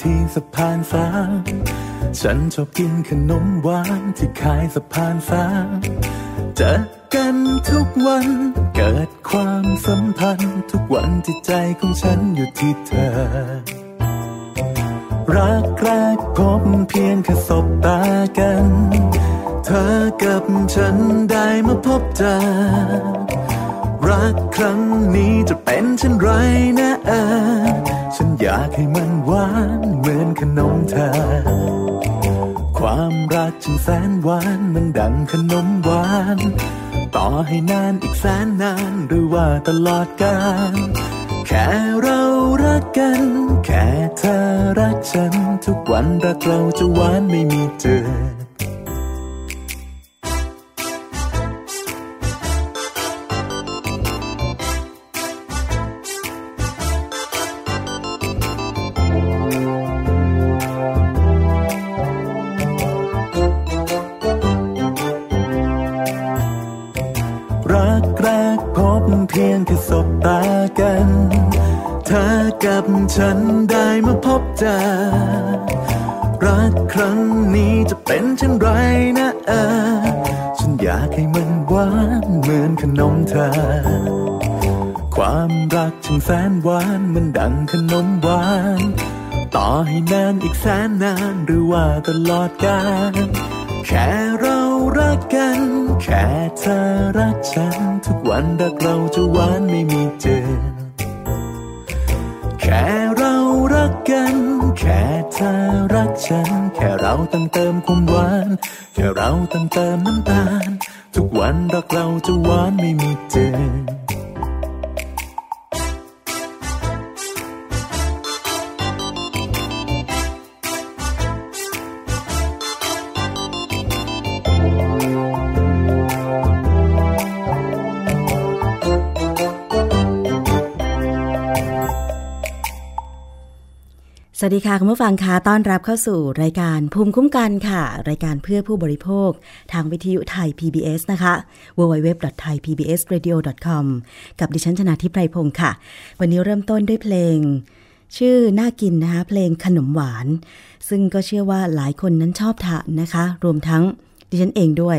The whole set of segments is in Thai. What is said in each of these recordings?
ที่สะพานฟ้าฉันชอบกินขนมหวานที่ขายสะพานฟ้าเจอกันทุกวันเกิดความสัมพันธ์ ทุกวันที่ใจของฉันอยู่ที่เธอ รักแรกพบเพียงแค่สบตากัน เธอกับฉันได้มาพบเจอรักครั้งนี้จะเป็นเช่นไรนะเออ ฉันอยากให้มันหวานเหมือนขนมเธอ ความรักฉันแสนหวานมันดังขนมหวาน ต่อให้นานอีกแสนนานหรือว่าตลอดกาลแค่เรารักกัน แค่เธอรักฉัน ทุกวันรักเราจะหวานไม่มีเจือ เพียงแค่สบตากัน เธอกับฉันได้มาพบเจอ รักครั้งนี้จะเป็นเช่นไรนะเออ ฉันอยากให้มันหวานเหมือนขนมเธอ ความรักช่างแสนหวานมันดังขนมหวาน ต่อให้นานอีกแสนนานหรือว่าตลอดกาล ค่เรารักกัน แค่เธอรักฉัน ทุกวันรักเราจะหวานไม่มีเจอนแค่เรารักกัน แค่เธอรักฉัน แค่เราต้องเติมความหวาน แค่เราต้องเติมน้ำตาล ทุกวันรักเราจะหวานไม่มีเจอ สวัสดีค่ะ คุณผู้ฟังคะต้อนรับเข้าสู่รายการภูมิคุ้มกันค่ะ รายการเพื่อผู้บริโภค ทางวิทยุไทย PBS นะคะ www.thaipbsradio.com กับดิฉันชนาทิพไพรพงศ์ค่ะ วันนี้เริ่มต้นด้วยเพลง ชื่อน่ากินนะคะ เพลงขนมหวาน ซึ่งก็เชื่อว่าหลายคนนั้นชอบทานนะคะ รวมทั้ง ดิฉันเองด้วย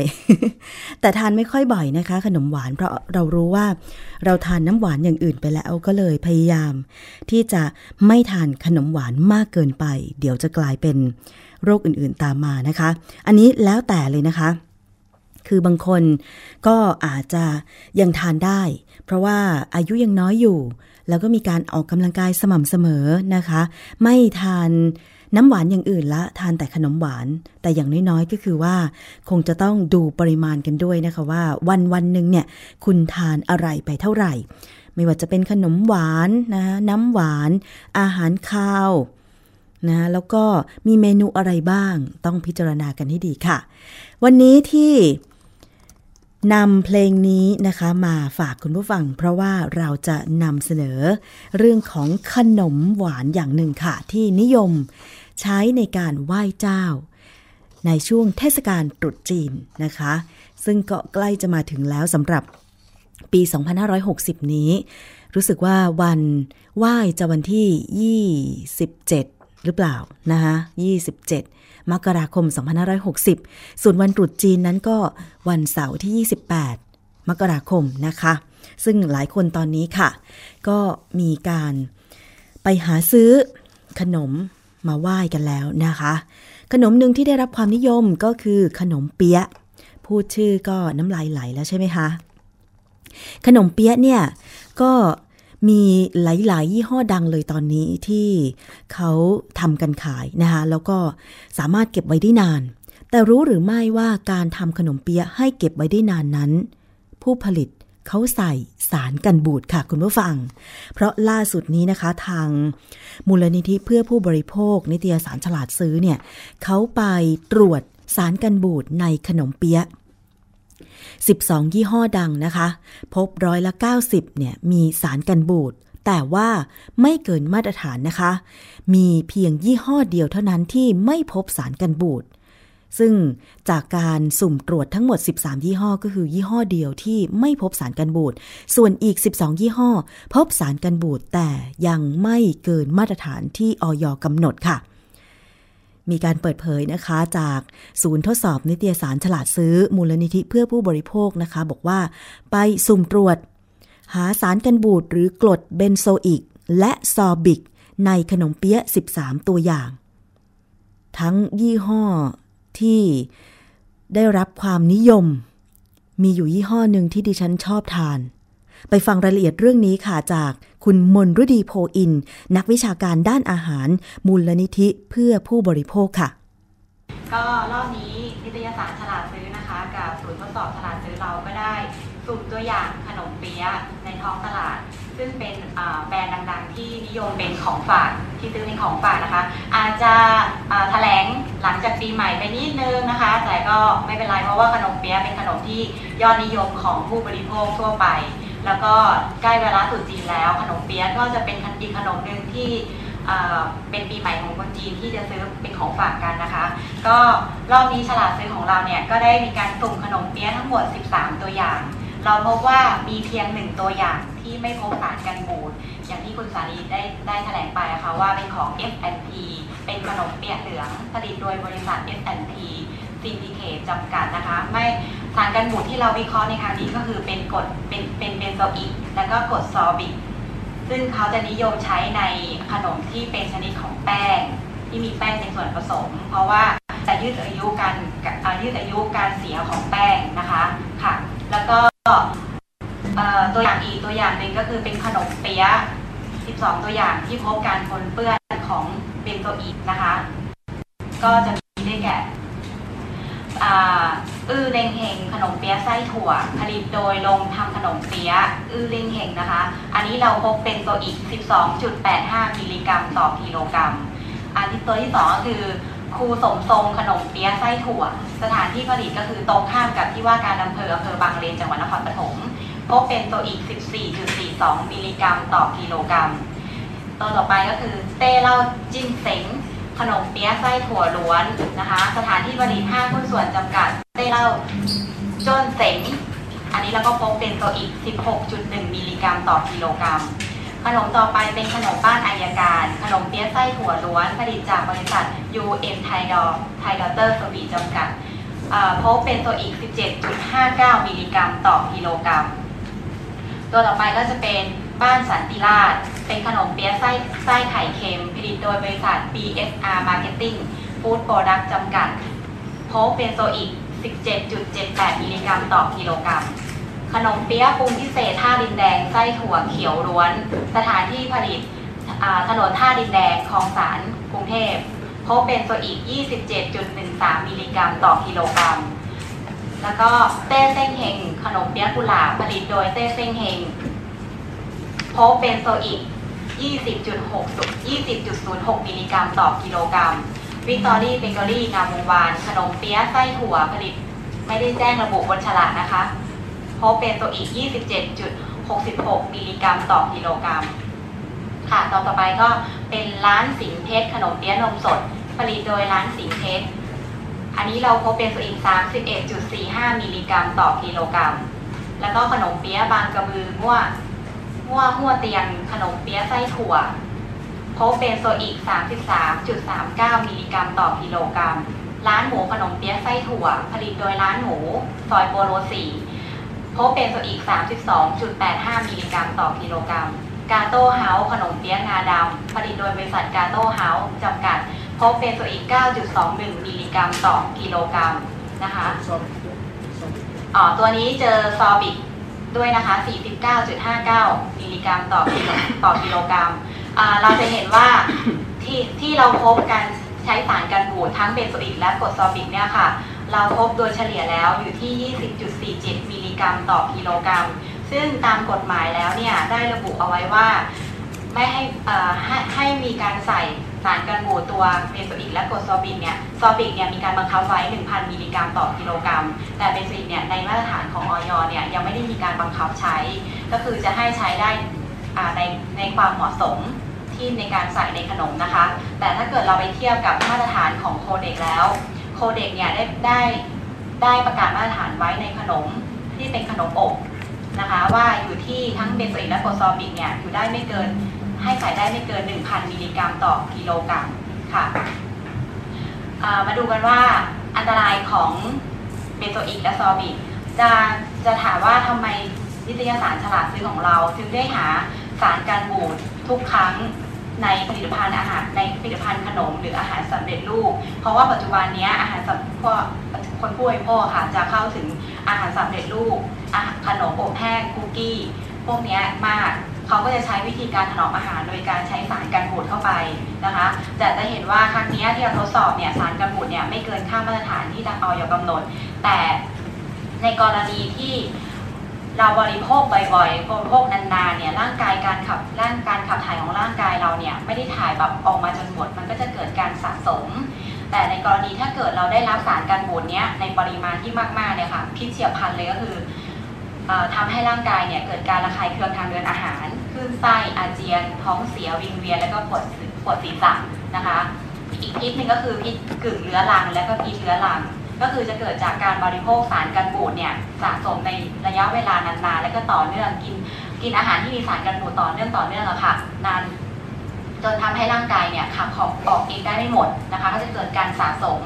แต่ทานไม่ค่อยบ่อยนะคะ ขนมหวานเพราะเรารู้ว่า เราทานน้ำหวานอย่างอื่นไปแล้วก็เลยพยายาม ที่จะไม่ทานขนมหวานมากเกินไป เดี๋ยวจะกลายเป็นโรคอื่นๆตามมานะคะ อันนี้แล้วแต่เลยนะคะ คือบางคนก็อาจจะยังทานได้ เพราะว่าอายุยังน้อยอยู่ แล้วก็มีการออกกำลังกายสม่ำเสมอนะคะ ไม่ทาน น้ำหวานอย่างอื่นละทานแต่ขนมหวาน แต่อย่างน้อยๆก็คือว่า คงจะต้องดูปริมาณกันด้วยนะคะว่า วันวันหนึ่งเนี่ยคุณทานอะไรไปเท่าไหร่ ไม่ว่าจะเป็นขนมหวานนะน้ำหวาน อาหารข้าวนะแล้วก็มีเมนูอะไรบ้างต้องพิจารณากันให้ดีค่ะ วันนี้ที่นำเพลงนี้นะคะมาฝากคุณผู้ฟัง เพราะว่าเราจะนำเสนอเรื่องของขนมหวานอย่างหนึ่งค่ะ ที่นิยม ใช้ในการไหว้เจ้า ในช่วงเทศกาลตรุษจีนนะคะ ซึ่งก็ใกล้จะมาถึงแล้วสำหรับปี 2560 นี้ รู้สึกว่าวันไหว้จะวันที่ 27 หรือเปล่านะคะ27 มกราคม 2560 ส่วนวันตรุษจีนนั้นก็วันเสาร์ที่ 28 มกราคมนะคะ ซึ่งหลายคนตอนนี้ค่ะ ก็มีการไปหาซื้อขนม มาไหว้กันแล้วนะคะ ขนมหนึ่งที่ได้รับความนิยมก็คือขนมเปี๊ยะ พูดชื่อก็น้ำลายไหลแล้วใช่ไหมคะ ขนมเปี๊ยะเนี่ยก็มีหลาย ๆ ยี่ห้อดังเลยตอนนี้ที่เขาทำกันขายนะคะ แล้วก็สามารถเก็บไว้ได้นาน แต่รู้หรือไม่ว่าการทำขนมเปี๊ยะให้เก็บไว้ได้นานนั้น ผู้ผลิต เขาใส่สารกันบูดค่ะคุณผู้ฟัง เพราะล่าสุดนี้นะคะทางมูลนิธิเพื่อผู้บริโภค นิตยสารฉลาดซื้อเนี่ยเขาไปตรวจสารกันบูดในขนมเปี๊ยะ 12 ยี่ห้อดังนะคะ พบร้อยละ 90เนี่ยมีสารกันบูดแต่ว่าไม่เกินมาตรฐานนะคะ มีเพียงยี่ห้อเดียวเท่านั้นที่ไม่พบสารกันบูด ซึ่งจากการสุ่มตรวจทั้งหมด 13 ยี่ห้อก็คือยี่ห้อเดียวที่ไม่พบสารกันบูด ส่วนอีก 12 ยี่ห้อ พบสารกันบูดแต่ยังไม่เกินมาตรฐานที่ออยกำหนดค่ะ มีการเปิดเผยนะคะจากศูนย์ทดสอบนิตยสารฉลาดซื้อมูลนิธิเพื่อผู้บริโภคนะคะ บอกว่าไปสุ่มตรวจ หาสารกันบูดหรือกรดเบนโซอิก และซอบิก ในขนมเปี๊ยะ 13 ตัวอย่าง ทั้งยี่ห้อ ที่ได้รับความนิยม มีอยู่ยี่ห้อหนึ่งที่ดิฉันชอบทาน ไปฟังรายละเอียดเรื่องนี้ค่ะจากคุณมนรุดีโพอิน นักวิชาการด้านอาหาร มูลนิธิเพื่อผู้บริโภคค่ะ ก็รอบนี้นิตยสารฉลาดซื้อนะคะ กับศูนย์ทดสอบฉลาดซื้อเราก็ได้สุ่มตัวอย่างขนมเปี๊ยะในท้องตลาด ซึ่งเป็นแบรนด์ดังๆ ที่นิยมเป็นของฝากที่ซื้อเป็นของฝากนะคะ อาจจะแถลงหลังจากปีใหม่ไปนิดนึงนะคะ แต่ก็ไม่เป็นไรเพราะว่าขนมเปี๊ยะเป็นขนมที่ยอดนิยมของผู้บริโภคทั่วไป แล้วก็ใกล้เวลาตรุษจีนแล้ว ขนมเปี๊ยะก็จะเป็นอีกขนมหนึ่งที่เป็นปีใหม่ของคนจีนที่จะซื้อเป็นของฝากกันนะคะ ก็รอบนี้ฉลาดซื้อของเราเนี่ยก็ได้มีการสุ่มขนมเปี๊ยะทั้งหมด 13 ตัวอย่าง เราพบว่ามีเพียงหนึ่งตัวอย่างที่ไม่พบสารกันบูดอย่างที่คุณสารีได้ได้แถลงไปนะคะว่าเป็นของ F&P เป็นขนมเปี๊ยะเหลืองผลิตโดยบริษัท F&P Syndicate จำกัดนะคะไม่สารกันบูดที่เราวิเคราะห์ในครั้งนี้ก็คือเป็นกรดเป็นเป็นเบนโซอิกแล้วก็กรดซอบิกซึ่งเขาจะนิยมใช้ในขนมที่เป็นชนิดของแป้ง ที่มีแป้งเป็นส่วนผสม เพราะว่าจะยืดอายุการอ่ายืดอายุการเสียของแป้งนะคะค่ะ แล้วก็ ตัวอย่างอีกตัวอย่างหนึ่งก็คือเป็นขนมเปี๊ยะ 12 ตัวอย่างที่พบการปนเปื้อนของเบนโซอิกนะคะ ก็จะมีได้แก่อื้อเล็งเฮงขนมเปี๊ยะไส้ถั่ว ผลิตโดยลงทำขนมเปี๊ยะอื้อเล็งเฮงนะคะ อันนี้เราพบเป็นตัวอีก 12.85 มิลลิกรัมต่อกิโลกรัม อันที่ตัวที่สองก็คือ ครูสมทรงขนมเปี๊ยะไส้ถั่ว สถานที่ผลิตก็คือตรงข้ามกับที่ว่าการอำเภออำเภอบางเลนจังหวัดนครปฐมพบเป็นตัวอีก 14.42 มิลลิกรัมต่อกิโลกรัม ตัวต่อไปก็คือเต้เล่าจิ้นเซ็งขนมเปี๊ยะไส้ถั่วล้วนนะคะ สถานที่ผลิตห้างหุ้นส่วนจำกัด เต้เล่าจนเซ็งอันนี้เราก็พบเป็นตัวอีก 16.1 มิลลิกรัมต่อกิโลกรัม ขนมต่อไปเป็นขนมบ้านอายการ ขนมเปี๊ยะไส้ถั่วล้วนผลิตจากบริษัท UM t h a i d o r t h a i d o r t e r s e r v i จำกัดพบเป็นตัวอีก 17.59 มิลลิกรัมต่อกิโลกรัม ตัวต่อไปก็จะเป็นบ้านสันติราช เป็นขนมเปี๊ยะไส้ไส้ไข่เค็ม ผลิตโดยบริษัท BSR Marketing Food Product จำกัดพบเป็นโซอีก 17.78 มิลลิกรัมต่อกิโลกรัม ขนมเปี๊ยะปรุงพิเศษท่าดินแดงไส้ถั่วเขียวล้วน สถานที่ผลิตถนนท่าดินแดงคลองสานกรุงเทพพบเบนโซอิก 27.13 มิลลิกรัมต่อกิโลกรัม แล้วก็เต้เส้งเฮงขนมเปี๊ยะกุหลาบผลิตโดยเต้เส้งเฮงพบเบนโซอิก 20.6 20.06 มิลลิกรัมต่อกิโลกรัม วิกตอรี่เบเกอรี่งามวงวาน ขนมเปี๊ยะไส้ถั่วผลิต ไม่ได้แจ้งระบุบนฉลากนะคะ บเป็นตัวอีก 27.66 มิลลิกรัมต่อกิโลกรัม ค่ะ ต่อต่อไปก็เป็นร้านสิงเพชรขนมเปี๊ยะนมสด ผลิตโดยร้านสิงเพชร อันนี้เราพบเป็นตัวอีก 31.45 มิลลิกรัมต่อกิโลกรัม แล้วก็ขนมเปี๊ยะบางกระบือมั่วมั่วหัวเตียงขนมเปี๊ยะไส้ถั่วพบเป็นโซอีก 33.39 มิลลิกรัมต่อกิโลกรัม ร้านหมูขนมเปี๊ยะไส้ถั่ว ผลิตโดยร้านหมู ซอยโปโล4 พบเบนโซอิก 32.85 มิลลิกรัมต่อกิโลกรัม กาโต้เฮาส์ขนมเปี๊ยะงาดำผลิตโดยบริษัทกาโต้เฮาส์จำกัด พบเบนโซอิก 9.21 มิลลิกรัมต่อกิโลกรัมนะคะอ๋อตัวนี้เจอซอร์บิกด้วยนะคะ 49.59 มิลลิกรัมต่อกิโลต่อกิโลกรัม เราจะเห็นว่าที่ที่เราพบการใช้สารกันบูดทั้งเบนโซอิกและกรดซอร์บิกเนี่ยค่ะ เราพบโดยเฉลี่ยแล้วอยู่ที่ 20.47 มิลลิกรัมต่อกิโลกรัม ซึ่งตามกฎหมายแล้วเนี่ยได้ระบุเอาไว้ว่าไม่ให้ให้ให้มีการใส่สารกันบูดตัวเบนโซอิกและกรดซอร์บิกเนี่ยซอร์บิกเนี่ยมีการบังคับไว้ 1,000 มิลลิกรัมต่อกิโลกรัม แต่เบนโซอิกเนี่ยในมาตรฐานของอย. เนี่ยยังไม่ได้มีการบังคับใช้ ก็คือจะให้ใช้ได้ในในความเหมาะสมที่ในการใส่ในขนมนะคะ แต่ถ้าเกิดเราไปเทียบกับมาตรฐานของ Codex แล้ว Codex เนี่ยได้ได้ได้ประกาศมาตรฐานไว้ในขนมที่เป็นขนมอบนะคะว่าอยู่ที่ทั้งเบนโซอิกและกรดซอร์บิกเนี่ยอยู่ได้ไม่เกินให้ใส่ได้ไม่เกิน 1,000 มิลลิกรัมต่อกิโลกรัมค่ะมาดูกันว่าอันตรายของเบนโซอิกและซอบิกจะจะถามว่าทำไมนิตยสารฉลาดซื้อของเราจึงได้หาสารการบูดทุกครั้ง ในผลิตภัณฑ์อาหารในผลิตภัณฑ์ขนมหรืออาหารสำเร็จรูป เพราะว่าปัจจุบันนี้อาหารสำพวกคนผู้บริโภคค่ะจะเข้าถึงอาหารสำเร็จรูปขนมอบแห้งคุกกี้พวกนี้มากเขาก็จะใช้วิธีการถนอมอาหารโดยการใช้สารกันบูดเข้าไปนะคะแต่จะเห็นว่าครั้งนี้ที่เราทดสอบเนี่ยสารกันบูดเนี่ยไม่เกินค่ามาตรฐานที่ทางออยกำหนด แต่ในกรณีที่ เราบริโภคบ่อยๆบริโภคนานๆเนี่ยร่างกายการขับร่างการขับถ่ายของร่างกายเราเนี่ยไม่ได้ถ่ายแบบออกมาจนหมด มันก็จะเกิดการสะสม แต่ในกรณีถ้าเกิดเราได้รับสารกันบูดเนี้ยในปริมาณที่มากๆเนี่ยค่ะพิษเฉียบพลันเลยก็คือทำให้ร่างกายเนี่ยเกิดการระคายเคืองทางเดินอาหารคลื่นไส้อาเจียน ท้องเสียวิงเวียนแล้วก็ปวดปวดศีรษะนะคะ อีกพิษหนึ่งก็คือพิษกึ่งเรื้อรัง และก็พิษเรื้อรัง ก็คือจะเกิดจากการบริโภคสารกันบูดเนี่ยสะสมในระยะเวลานานๆและก็ต่อเนื่องกินกินอาหารที่มีสารกันบูดต่อเนื่องต่อเนื่องอะค่ะนานจนทำให้ร่างกายเนี่ยขับของออกเองได้ไม่หมดนะคะ ก็จะเกิดการสะสม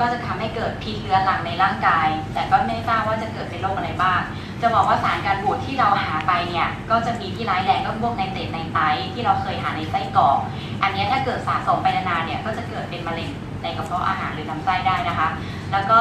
ก็จะทำให้เกิดพิษเรื้อรังในร่างกาย แต่ก็ไม่ทราบว่าจะเกิดเป็นโรคอะไรบ้าง จะบอกว่าสารการบูดที่เราหาไปเนี่ยก็จะมีที่ร้ายแรงก็พวกในเตดในไตที่เราเคยหาในไส้กรอกอันนี้ถ้าเกิดสะสมไปนานๆเนี่ยก็จะเกิดเป็นมะเร็งในกระเพาะอาหารหรือลำไส้ได้นะคะ แล้วก็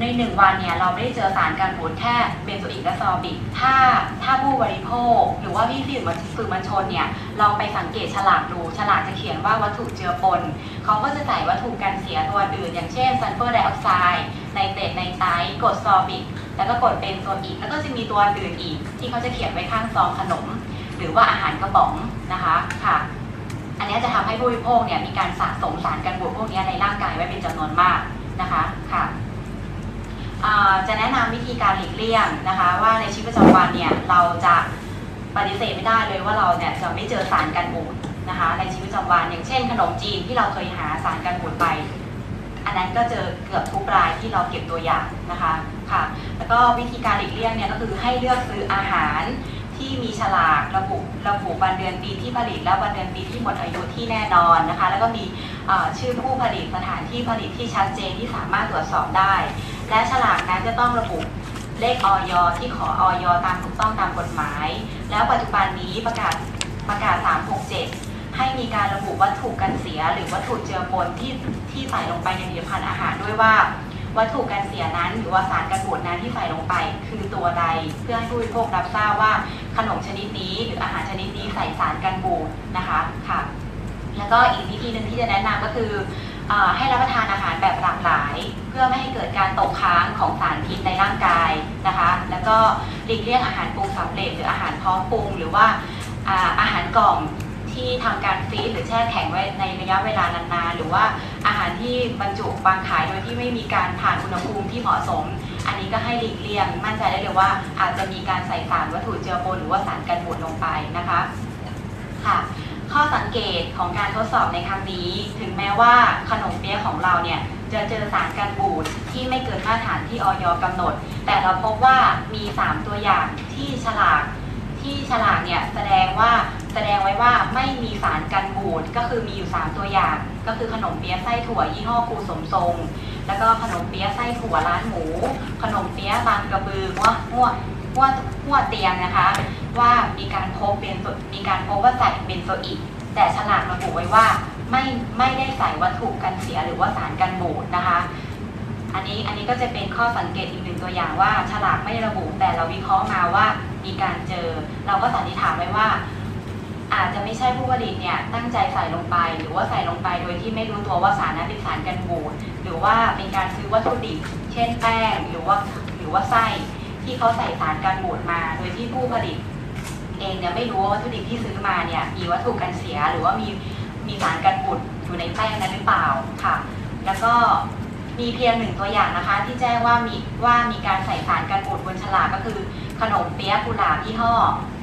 ในหนึ่งวันเนี่ยเราไม่ได้เจอสารกันบูดแค่เบนโซอิกและซอร์บิก ถ้าถ้าผู้บริโภค หรือว่าพี่สื่อมสื่อมวลชนเนี่ยลองไปสังเกตฉลากดู ฉลากจะเขียนว่าวัตถุเจือปน เขาก็จะใส่วัตถุกันเสียตัวอื่น อย่างเช่นซัลเฟอร์ไดออกไซด์ไนเตรตไนไตรต์กรดซอร์บิก แล้วก็กดเป็นโซอีกแล้วก็จะมีตัวอื่นอีก ที่เขาจะเขียนไว้ข้างซองขนม หรือว่าอาหารกระป๋องนะคะค่ะ อันนี้จะทำให้ผู้บริโภคเนี่ยมีการสะสมสารกันบูดพวกนี้ในร่างกายไว้เป็นจำนวนมากนะคะค่ะจะแนะนำวิธีการหลีกเลี่ยงนะคะ ว่าในชีวิตประจำวันเนี่ยเราจะปฏิเสธไม่ได้เลยว่าเราเนี่ยจะไม่เจอสารกันบูดนะคะในชีวิตประจำวันอย่างเช่น ขนมจีนที่เราเคยหาสารกันบูดไป อันนั้นก็เจอเกือบทุกรายที่เราเก็บตัวอย่างนะคะค่ะแล้วก็วิธีการหลีกเลี่ยงเนี่ยก็คือให้เลือกซื้ออาหาร ที่มีฉลากระบุระบุวันเดือนปีที่ผลิตและวันเดือนปีที่หมดอายุที่แน่นอนนะคะ แล้วก็มีชื่อผู้ผลิตสถานที่ผลิตที่ชัดเจนที่สามารถตรวจสอบได้ และฉลากนั้นจะต้องระบุเลขออยที่ขอออยตามถูกต้องตามกฎหมาย แล้วปัจจุบันนี้ประกาศประกาศ 367 ให้มีการระบุวัตถุกันเสีย หรือวัตถุเจือปนที่ที่ใส่ลงไปในผลิตภัณฑ์อาหารด้วยว่า วัตถุกันเสียนั้น หรือว่าสารกันบูดนั้นที่ใส่ลงไป คือตัวใดเพื่อให้ผู้บริโภครับทราบว่าขนมชนิดนี้ หรืออาหารชนิดนี้ใส่สารกันบูดนะคะค่ะ แล้วก็อีกวิธีหนึ่งที่จะแนะนำก็คือให้รับประทานอาหารแบบหลากหลาย เพื่อไม่ให้เกิดการตกค้างของสารพิษในร่างกายนะคะ แล้วก็หลีกเลี่ยงอาหารปรุงสำเร็จหรืออาหารพร้อมปรุง หรือว่าอาหารกล่อง ที่ทำการฟรีซหรือแช่แข็งไว้ในระยะเวลานานๆ หรือว่าอาหารที่บรรจุวางขายโดยที่ไม่มีการผ่านอุณหภูมิที่เหมาะสม อันนี้ก็ให้หลีกเลี่ยงมั่นใจได้เลยว่า อาจจะมีการใส่สารวัตถุเจือปนหรือว่าสารกันบูดลงไปนะคะค่ะข้อสังเกตของการทดสอบในครั้งนี้ ถึงแม้ว่าขนมเปี๊ยะของเราเนี่ยจะเจอสารกันบูดที่ไม่เกินมาตรฐานที่ออยกำหนด แต่เราพบว่ามี 3 ตัวอย่างที่ฉลาก ที่ฉลากเนี่ยแสดงว่าแสดงไว้ว่าไม่มีสารกันบูดก็คือมีอยู่ 3 ตัวอย่าง ก็คือขนมเปี๊ยะไส้ถั่วยี่ห้อครูสมทรง แล้วก็ขนมเปี๊ยะไส้ถั่วร้านหมู ขนมเปี๊ยะบางกระบือว่าหัวหัวหัวเตียงนะคะ ว่ามีการพบเป็นมีการพบว่าใส่เบนโซอิกแต่ฉลากระบุไว้ว่าไม่ไม่ได้ใส่วัตถุกันเสียหรือว่าสารกันบูดนะคะอันนี้อันนี้ก็จะเป็นข้อสังเกตอีกหนึ่งตัวอย่างว่า ฉลากไม่ระบุแต่เราวิเคราะห์มาว่า มีการเจอ เราก็สันนิษฐานไว้ว่า อาจจะไม่ใช่ผู้ผลิตเนี่ยตั้งใจใส่ลงไป หรือว่าใส่ลงไปโดยที่ไม่รู้ตัวว่าสารนั้นเป็นสารกันบูดหรือว่าเป็นการซื้อวัตถุดิบ เช่นแป้งหรือว่าหรือว่าไส้ที่เขาใส่สารกันบูดมา โดยที่ผู้ผลิต เองเนี่ยไม่รู้ว่าวัตถุดิบที่ซื้อมาเนี่ยมีวัตถุกันเสียหรือว่ามีมีสารกันบูดอยู่ในแป้งนั้นหรือเปล่าค่ะ แล้วก็มีเพียงหนึ่งตัวอย่างนะคะ ที่แจ้งว่ามีว่ามีการใส่สารกันบูดบนฉลากก็คือ ขนมเปี๊ยะกุหลาบยี่ห้อ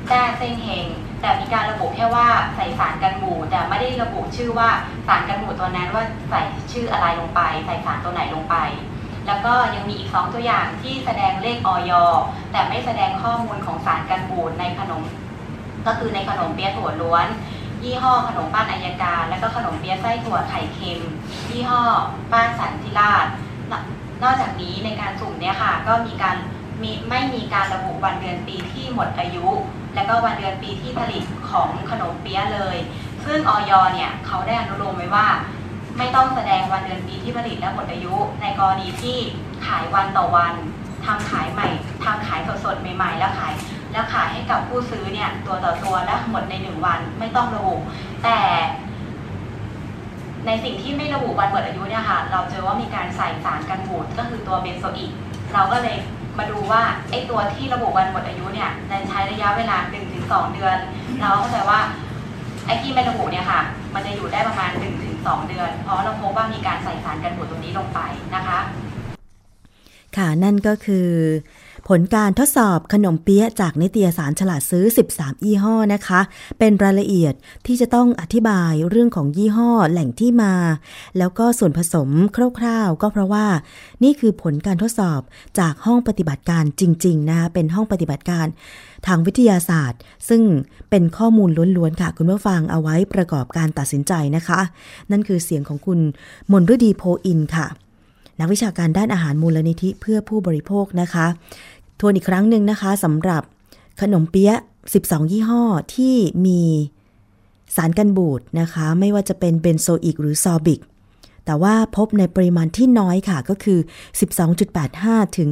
แต้เส้งเฮงแต่มีการระบุแค่ว่าใส่สารกันบูดแต่ไม่ได้ระบุชื่อว่าสารกันบูดตัวนั้นว่าใส่ชื่ออะไรลงไป ใส่สารตัวไหนลงไป แล้วก็ยังมีอีก 2 ตัวอย่างที่แสดงเลขออยแต่ไม่แสดงข้อมูลของสารกันบูดในขนม ก็คือในขนมเปี๊ยะถั่วล้วน ยี่ห้อขนมป้านอายการ และก็ขนมเปี๊ยะไส้ถั่วไข่เค็ม ยี่ห้อป้านสันติราชนอกจากนี้ในการสุ่มเนี่ยค่ะก็มีการ มีไม่มีการระบุวันเดือนปีที่หมดอายุ และก็วันเดือนปีที่ผลิตของขนมเปี๊ยะเลย ซึ่งออยเนี่ยเขาได้อนุโลมไว้ว่า ไม่ต้องแสดงวันเดือนปีที่ผลิตและหมดอายุ ในกรณีที่ขายวันต่อวันทำขายใหม่ทำขายสดๆใหม่ ๆ แล้วขายแล้วขายให้กับผู้ซื้อเนี่ยตัวต่อตัวและหมดในหนึ่งวันไม่ต้องระบุ แต่ในสิ่งที่ไม่ระบุวันหมดอายุเนี่ยค่ะ เราเจอว่ามีการใส่สารกันบูดก็คือตัวเบนโซอิก เราก็เลย มาดูว่าไอ้ตัวที่ระบุวันหมดอายุเนี่ยในใช้ระยะเวลา 1-2 เดือน เราเข้าใจว่าไอ้ที่ไม่ระบุเนี่ยค่ะ มันจะอยู่ได้ประมาณ 1-2 เดือน เพราะเราพบว่ามีการใส่สารกันบูดตรงนี้ลงไปนะคะ ค่ะนั่นก็คือ ผลการทดสอบขนมเปี๊ยะจากนิตยสารฉลาดซื้อ 13 ยี่ห้อนะคะ เป็นรายละเอียดที่จะต้องอธิบายเรื่องของยี่ห้อแหล่งที่มา แล้วก็ส่วนผสมคร่าวๆ ก็เพราะว่า นี่คือผลการทดสอบจากห้องปฏิบัติการจริง ๆ นะคะเป็นห้องปฏิบัติการทางวิทยาศาสตร์ ซึ่งเป็นข้อมูลล้วนๆค่ะ คุณผู้ฟังเอาไว้ประกอบการตัดสินใจนะคะ นั่นคือเสียงของคุณมนฤดีโพอินค่ะ นักวิชาการด้านอาหารมูลนิธิเพื่อผู้บริโภคนะคะ ทวนอีกครั้งหนึ่งนะคะสำหรับขนมเปี๊ยะ 12 ยี่ห้อที่มีสารกันบูดนะคะ ไม่ว่าจะเป็นเบนโซอิกหรือซอร์บิก แต่ว่าพบในปริมาณที่น้อยค่ะก็คือ 12.85 ถึง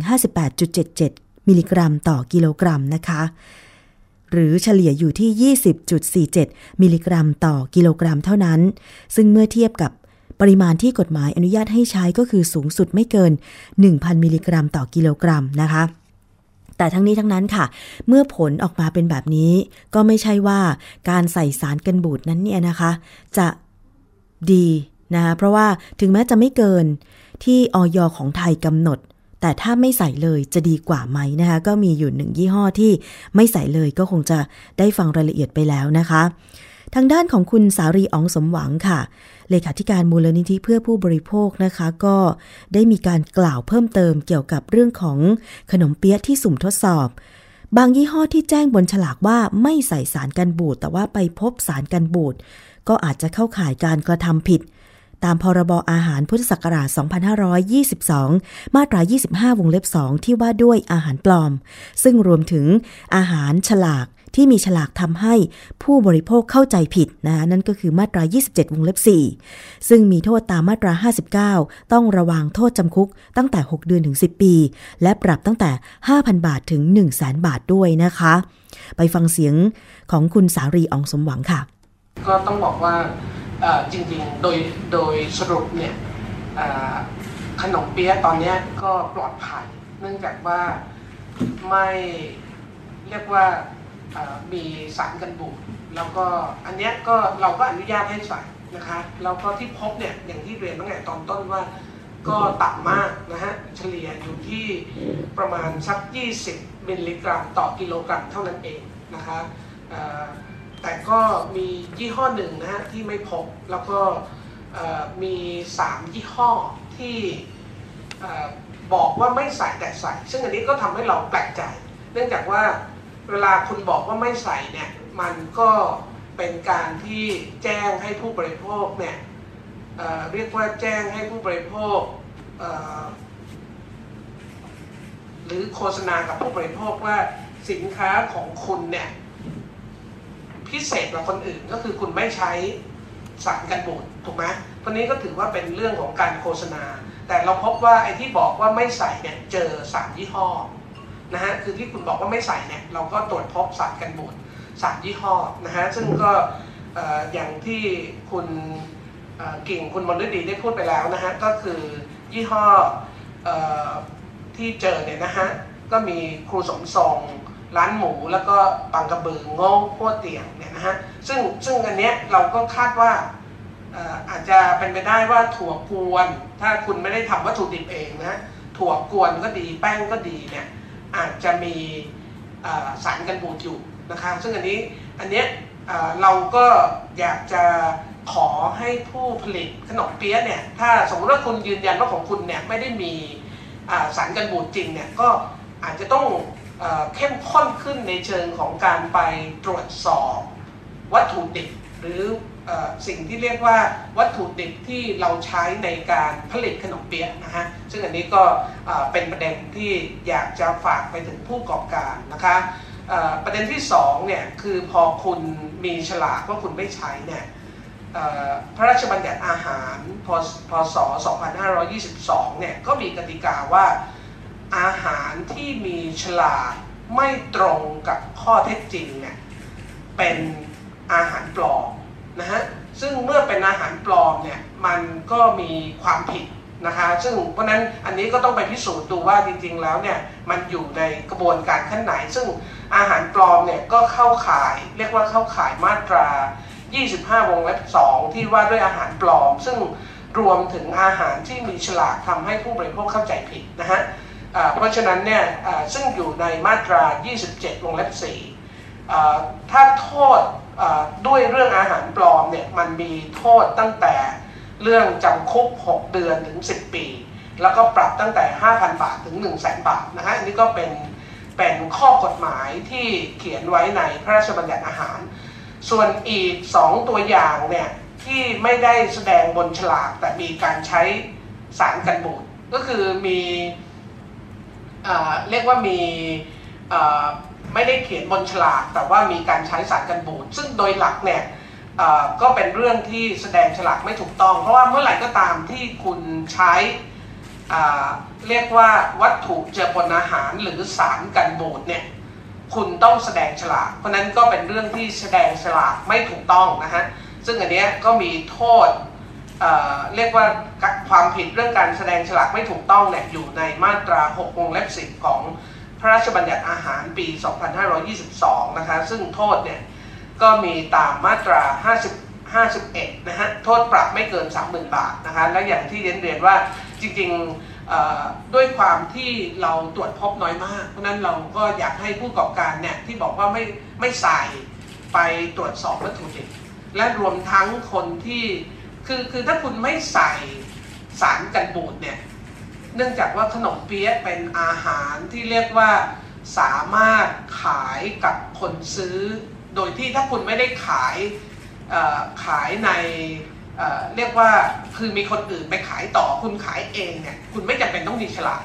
58.77 มิลลิกรัมต่อกิโลกรัมนะคะ หรือเฉลี่ยอยู่ที่ 20.47 มิลลิกรัมต่อกิโลกรัมเท่านั้น ซึ่งเมื่อเทียบกับปริมาณที่กฎหมายอนุญาตให้ใช้ก็คือสูงสุดไม่เกิน 1,000 มิลลิกรัมต่อกิโลกรัมนะคะ แต่ทั้งนี้ทั้งนั้นค่ะ เมื่อผลออกมาเป็นแบบนี้ ก็ไม่ใช่ว่าการใส่สารกันบูดนั้นเนี่ยนะคะ จะดีนะเพราะว่าถึงแม้จะไม่เกินที่ออยของไทยกำหนด แต่ถ้าไม่ใส่เลยจะดีกว่าไหมนะคะก็มีอยู่หนึ่งยี่ห้อที่ไม่ใส่เลยก็คงจะได้ฟังรายละเอียดไปแล้วนะคะ ทางด้านของคุณสารีอองสมหวังค่ะ เลขาธิการมูลนิธิเพื่อผู้บริโภคนะคะ ก็ได้มีการกล่าวเพิ่มเติมเกี่ยวกับเรื่องของขนมเปี๊ยะที่สุ่มทดสอบ บางยี่ห้อที่แจ้งบนฉลากว่าไม่ใส่สารกันบูดแต่ว่าไปพบสารกันบูดก็อาจจะเข้าข่ายการกระทำผิด ตามพรบอาหารพุทธศักราช 2522 มาตรา 25 วงเล็บ 2 ที่ว่าด้วยอาหารปลอม ซึ่งรวมถึงอาหารฉลาก ที่มีฉลากทำให้ผู้บริโภคเข้าใจผิดนะนั่นก็คือมาตรา 27 วงเล็บ 4 ซึ่งมีโทษตามมาตรา 59 ต้องระวังโทษจำคุกตั้งแต่ 6 เดือนถึง 10 ปี และปรับตั้งแต่ 5,000 บาทถึง 1 0 0 0 0 0บาทด้วยนะคะ ไปฟังเสียงของคุณสารีอองสมหวังค่ะ ก็ต้องบอกว่าจริงๆ โดยโดยสรุปเนี่ยขนมเปี๊ยะตอนนี้ก็ปลอดภัย เนื่องจากว่าไม่เรียกว่า มีสารกันบูดแล้วก็อันนี้ก็เราก็อนุญาตให้ใส่นะคะแล้วก็ที่พบเนี่ยอย่างที่เรียนตั้งแต่ตอนต้นว่าก็ต่ำมากนะฮะเฉลี่ยอยู่ที่ประมาณสัก 20 มิลลิกรัมต่อกิโลกรัมเท่านั้นเองนะคะแต่ก็มียี่ห้อหนึ่งนะฮะที่ไม่พบแล้วก็มี 3 ยี่ห้อที่บอกว่าไม่ใส่แต่ใส่ ซึ่งอันนี้ก็ทำให้เราแปลกใจ เนื่องจากว่า เวลาคุณบอกว่าไม่ใส่เนี่ยมันก็เป็นการที่แจ้งให้ผู้บริโภคเนี่ยเเรียกว่าแจ้งให้ผู้บริโภค หรือโฆษณากับผู้บริโภคว่าสินค้าของคุณเนี่ยพิเศษกว่าคนอื่นก็คือคุณไม่ใช้สารกันบูดถูกไหมตอนนี้ก็ถือว่าเป็นเรื่องของการโฆษณา แต่เราพบว่าไอ้ที่บอกว่าไม่ใส่เนี่ยเจอสารยี่ห้อ นะฮะคือที่คุณบอกว่าไม่ใส่เนี่ยเราก็ตรวจพบสารกันบูดสารยี่ห้อนะฮะซึ่งก็อย่างที่คุณกิ่งคุณมลฤดีได้พูดไปแล้วนะฮะก็คือยี่ห้อที่เจอเนี่ยนะฮะก็มีครูสมทรงร้านหมูแล้วก็ปังกระบือโง่พัวเตียงเนี่ยนะฮะซึ่งซึ่งอันเนี้ยเราก็คาดว่าอาจจะเป็นไปได้ว่าถั่วกวน ถ้าคุณไม่ได้ทำวัตถุดิบเองนะถั่วกวนก็ดีแป้งก็ดีเนี่ย อาจจะมีสารกันบูดอยู่นะคะซึ่งอันนี้อันเนี้ยเราก็อยากจะขอให้ผู้ผลิตขนมเปี๊ยะเนี่ยถ้าสมมติว่าคุณยืนยันว่าของคุณเนี่ยไม่ได้มีสารกันบูดจริงเนี่ยก็อาจจะต้องเข้มข้นขึ้นในเชิงของการไปตรวจสอบวัตถุดิบหรือ สิ่งที่เรียกว่าวัตถุดิบที่เราใช้ในการผลิตขนมเปี๊ยะนะฮะซึ่งอันนี้ก็เป็นประเด็นที่อยากจะฝากไปถึงผู้ประกอบการนะคะประเด็นที่สองเนี่ยคือพอคุณมีฉลากว่าคุณไม่ใช้เนี่ยพระราชบัญญัติอาหารพพศ 2522 เนี่ยก็มีกติกาว่าอาหารที่มีฉลากไม่ตรงกับข้อเท็จจริงเนี่ยเป็นอาหารปลอม นะฮะซึ่งเมื่อเป็นอาหารปลอมเนี่ยมันก็มีความผิดนะคะซึ่งเพราะนั้นอันนี้ก็ต้องไปพิสูจน์ดูว่าจริงๆแล้วเนี่ยมันอยู่ในกระบวนการขั้นไหน ซึ่งอาหารปลอมเนี่ยก็เข้าข่าย เรียกว่าเข้าข่ายมาตรา 25 วงเล็บ 2 ที่ว่าด้วยอาหารปลอม ซึ่งรวมถึงอาหารที่มีฉลากทำให้ผู้บริโภคเข้าใจผิดนะฮะเพราะฉะนั้นเนี่ยซึ่งอยู่ในมาตรา 27 วงเล็บ 4 ถ้าโทษ ด้วยเรื่องอาหารปลอมเนี่ยมันมีโทษตั้งแต่เรื่องจำคุก 6 เดือนถึง 10 ปี แล้วก็ปรับตั้งแต่ 5,000 บาทถึง 1 0 0 0 0แบาทนะฮะอันนี้ก็เป็นเป็นข้อกฎหมายที่เขียนไว้ในพระราชบัญญัติอาหาร ส่วนอีก 2 ตัวอย่างเนี่ยที่ไม่ได้แสดงบนฉลากแต่มีการใช้สารกันบูดก็คือมีเอ่อเรียกว่ามี ไม่ได้เขียนบนฉลาก แต่ว่ามีการใช้สารกันบูดซึ่งโดยหลักเนี่ยก็เป็นเรื่องที่แสดงฉลากไม่ถูกต้อง เพราะว่าเมื่อไหร่ก็ตามที่คุณใช้เรียกว่าวัตถุเจือปนอาหารหรือสารกันบูดเนี่ยคุณต้องแสดงฉลาก เพราะนั้นก็เป็นเรื่องที่แสดงฉลากไม่ถูกต้องนะฮะซึ่งอันนี้ก็มีโทษเเรียกว่าความผิดเรื่องการแสดงฉลากไม่ถูกต้องเนี่ยอยู่ในมาตรา6วงเล็บ10ของ ระราชบัญญัติอาหารปี 2522 นะคะ ซึ่งโทษเนี่ยก็มีตามมาตรา 50 51 นะฮะ โทษปรับไม่เกิน 30,000 บาทนะคะ และอย่างที่เรียนเรียนว่าจริงๆด้วยความที่เราตรวจพบน้อยมาก เพราะนั้นเราก็อยากให้ผู้ประกอบการเนี่ยที่บอกว่าไม่ไม่ใส่ไปตรวจสอบวัตถุดิบและรวมทั้งคนที่คือคือถ้าคุณไม่ใส่สารกันบูดเนี่ย เนื่องจากว่าขนมเปี๊ยะเป็นอาหารที่เรียกว่าสามารถขายกับคนซื้อ โดยที่ถ้าคุณไม่ได้ขายขายในเเรียกว่าคือมีคนอื่นไปขายต่อคุณขายเองเนี่ยคุณไม่จำเป็นต้องมีฉลาก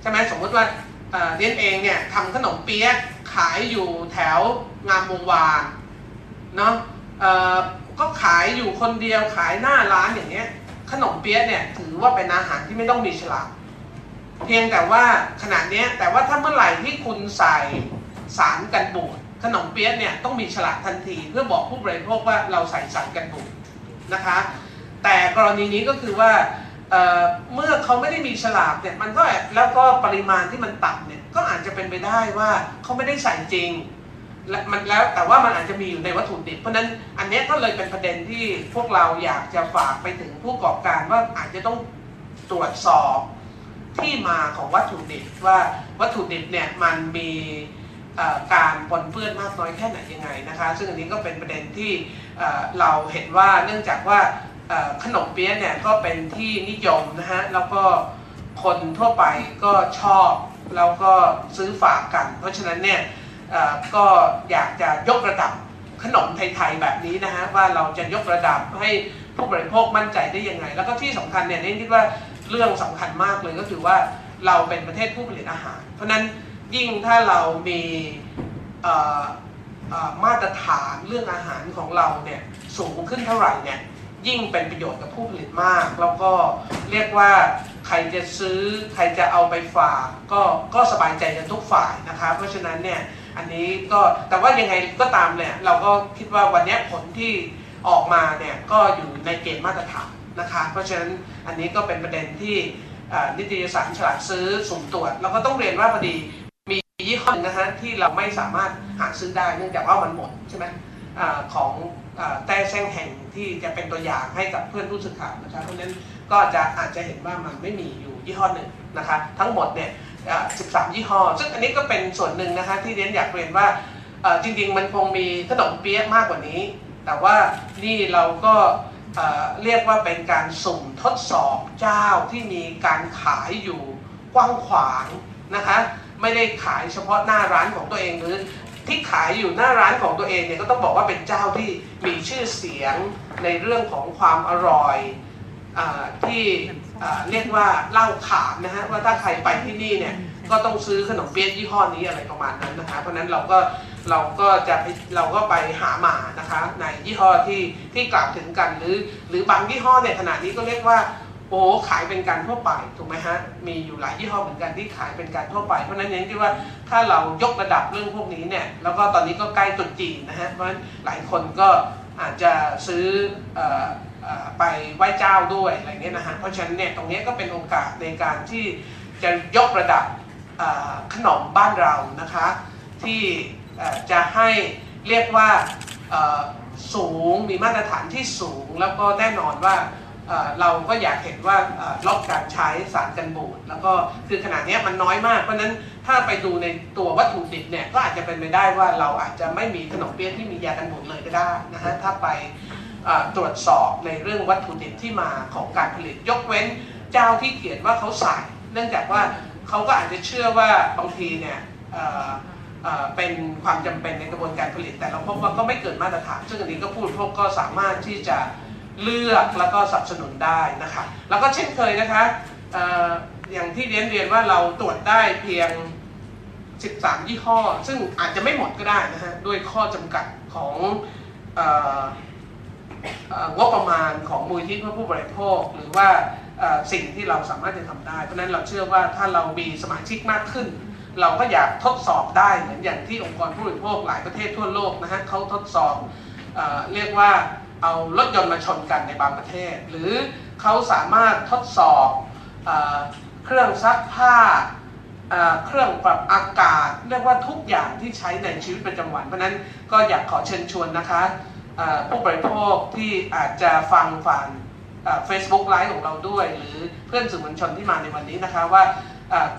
ใช่ไหมสมมติว่าเอ่อเรียนเองเนี่ยทำขนมเปี๊ยะขายอยู่แถวงามวงวานเนาะก็ขายอยู่คนเดียวขายหน้าร้านอย่างเงี้ย ขนมเปี๊ยะเนี่ยถือว่าเป็นอาหารที่ไม่ต้องมีฉลากเพียงแต่ว่าขนาดนี้แต่ว่าถ้าเมื่อไหร่ที่คุณใส่สารกันบูดขนมเปี๊ยะเนี่ยต้องมีฉลากทันที เพื่อบอกผู้บริโภคว่าเราใส่สารกันบูดนะคะ แต่กรณีนี้ก็คือว่าเเมื่อเขาไม่ได้มีฉลากเนี่ยมันก็แล้วก็ปริมาณที่มันต่ำเนี่ยก็อาจจะเป็นไปได้ว่าเขาไม่ได้ใส่จริง และมันแล้วแต่ว่ามันอาจจะมีอยู่ในวัตถุดิบเพราะนั้นอันนี้ก็เลยเป็นประเด็นที่พวกเราอยากจะฝากไปถึงผู้ประกอบการว่าอาจจะต้องตรวจสอบที่มาของวัตถุดิบว่าวัตถุดิบเนี่ยมันมีการปนเปื้อนมากน้อยแค่ไหนยังไงนะคะ ซึ่งอันนี้ก็เป็นประเด็นที่เราเห็นว่าเนื่องจากว่าขนมเปี๊ยะเนี่ยก็เป็นที่นิยมนะฮะแล้วก็คนทั่วไปก็ชอบแล้วก็ซื้อฝากกัน เพราะฉะนั้นเนี่ย ก็อยากจะยกระดับขนมไทยๆแบบนี้นะฮะว่าเราจะยกระดับให้ผู้บริโภคมั่นใจได้ยังไง แล้วก็ที่สำคัญเนี่ยนี่คิดว่าเรื่องสำคัญมากเลยก็คือว่าเราเป็นประเทศผู้ผลิตอาหาร เพราะนั้นยิ่งถ้าเรามีมาตรฐานเรื่องอาหารของเราเนี่ยสูงขึ้นเท่าไหร่เนี่ยยิ่งเป็นประโยชน์กับผู้ผลิตมาก แล้วก็เรียกว่าใครจะซื้อใครจะเอาไปฝากก็ก็สบายใจกันทุกฝ่ายนะคะเพราะฉะนั้นเนี่ย อันนี้ก็แต่ว่ายังไงก็ตามเนี่ยเราก็คิดว่าวันนี้ผลที่ออกมาเนี่ยก็อยู่ในเกณฑ์มาตรฐานนะคะ เพราะฉะนั้นอันนี้ก็เป็นประเด็นที่นิตยสารฉลาดซื้อสุ่มตรวจเราก็ต้องเรียนว่าพอดีมียี่ห้อหนึงนะฮะที่เราไม่สามารถหาซื้อได้เนื่องจากว่ามันหมดใช่ไหมอของแต่แซงแห่งที่จะเป็นตัวอย่างให้กับเพื่อนผู้สื่อข่าวนะครับเพราะนั้นก็จะอาจจะเห็นว่ามันไม่มีอยู่ยี่ห้อหนึ่งนะคะทั้งหมดเนี่ย 13 ยี่ห้อ ซึ่งอันนี้ก็เป็นส่วนหนึ่งนะคะที่เรียนอยากเรียนว่าจริงๆ มันคงมีขนมเปี๊ยะมากกว่านี้ แต่ว่านี่เราก็เรียกว่าเป็นการสุ่มทดสอบเจ้าที่มีการขายอยู่กว้างขวางนะคะ ไม่ได้ขายเฉพาะหน้าร้านของตัวเองหรือที่ขายอยู่หน้าร้านของตัวเองเนี่ยก็ต้องบอกว่าเป็นเจ้าที่มีชื่อเสียงในเรื่องของความอร่อยอที่ เรียกว่าเล่าขานนะฮะว่าถ้าใครไปที่นี่เนี่ยก็ต้องซื้อขนมเปี๊ยะยี่ห้อนี้อะไรประมาณนั้นนะคะเพราะนั้นเราก็เราก็จะเราก็ไปหามานะคะในยี่ห้อที่ที่กล่าวถึงกันหรือ หรือบางยี่ห้อเนี่ยขนาดนี้ก็เรียกว่าโอ้ขายเป็นการทั่วไปถูกไหมฮะมีอยู่หลายยี่ห้อเหมือนกันที่ขายเป็นการทั่วไป เพราะนั้นเน้นที่ว่าถ้าเรายกระดับเรื่องพวกนี้เนี่ยแล้วก็ตอนนี้ก็ใกล้ตุนจีนนะฮะเพราะฉะนั้นหลายคนก็อาจจะซื้อ ไปไหว้เจ้าด้วยอะไรเงี้ยนะฮะเพราะฉะนั้นเนี่ยตรงนี้ก็เป็นโอกาสในการที่จะยกระดับขนมบ้านเรานะคะที่จะให้เรียกว่าสูงมีมาตรฐานที่สูง แล้วก็แน่นอนว่าเราก็อยากเห็นว่าลดการใช้สารกันบูดแล้วก็คือขนาดนี้มันน้อยมาก เพราะนั้นถ้าไปดูในตัววัตถุดิบเนี่ยก็อาจจะเป็นไปได้ว่าเราอาจจะไม่มีขนมเปี๊ยะที่มียากันบูดเลยก็ได้นะฮะถ้าไป ตรวจสอบในเรื่องวัตถุดิบที่มาของการผลิตยกเว้นเจ้าที่เขียนว่าเขาใส่เนื่องจากว่าเขาก็อาจจะเชื่อว่าบางทีเนี่ยเป็นความจำเป็นในกระบวนการผลิต แต่เราพบว่าก็ไม่เกิดมาตรฐาน ซึ่งอันนี้ก็พูดพวกก็สามารถที่จะเลือกแล้วก็สนับสนุนได้นะคะแล้วก็เช่นเคยนะคะอย่างที่เรียนเรียนว่าเราตรวจได้เพียง 13 ยี่ห้อ ซึ่งอาจจะไม่หมดก็ได้นะฮะด้วยข้อจำกัดของ งบประมาณของมูลที่เพื่อผู้บริโภค หรือว่าสิ่งที่เราสามารถจะทำได้ เพราะนั้นเราเชื่อว่าถ้าเรามีสมาชิกมากขึ้น เราก็อยากทดสอบได้เหมือนอย่างที่องค์กรผู้บริโภคหลายประเทศทั่วโลกนะฮะเขาทดสอบเอเรียกว่าเอารถยนต์มาชนกันในบางประเทศ หรือเขาสามารถทดสอบเอเครื่องซักผ้าเครื่องปรับอากาศ เรียกว่าทุกอย่างที่ใช้ในชีวิตประจำวัน เพราะนั้นก็อยากขอเชิญชวนนะคะ ผู้บริโภคที่อาจจะฟังฟังเฟซบุ๊กไลฟ์ของเราด้วย หรือเพื่อนสื่อมวลชนที่มาในวันนี้นะคะว่า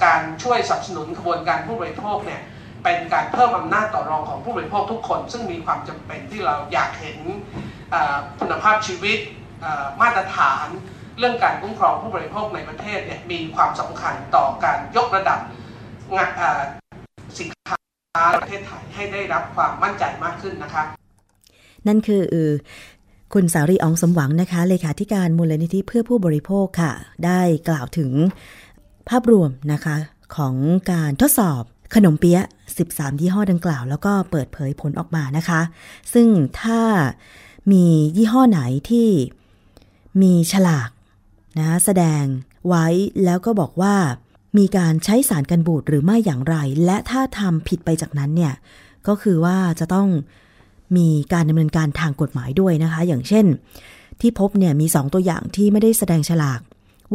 การช่วยสนับสนุนกระบวนการผู้บริโภคเนี่ยเป็นการเพิ่มอำนาจต่อรองของผู้บริโภคทุกคน ซึ่งมีความจำเป็นที่เราอยากเห็นคุณภาพชีวิตมาตรฐานเรื่องการคุ้มครองผู้บริโภคในประเทศเนี่ยมีความสำคัญต่อการยกระดับสินค้าประเทศไทยให้ได้รับความมั่นใจมากขึ้นนะคะ นั่นคือคุณสารีอองสมหวังนะคะเลขาธิการมูลนิธิเพื่อผู้บริโภคค่ะ ได้กล่าวถึงภาพรวมนะคะของการทดสอบขนมเปี๊ยะ 13 ยี่ห้อดังกล่าว แล้วก็เปิดเผยผลออกมานะคะ ซึ่งถ้ามียี่ห้อไหนที่มีฉลากนะแสดงไว้แล้วก็บอกว่ามีการใช้สารกันบูดหรือไม่อย่างไร และถ้าทำผิดไปจากนั้นเนี่ย ก็คือว่าจะต้อง มีการดำเนินการทางกฎหมายด้วยนะคะ อย่างเช่น ที่พบเนี่ยมี 2 ตัวอย่างที่ไม่ได้แสดงฉลาก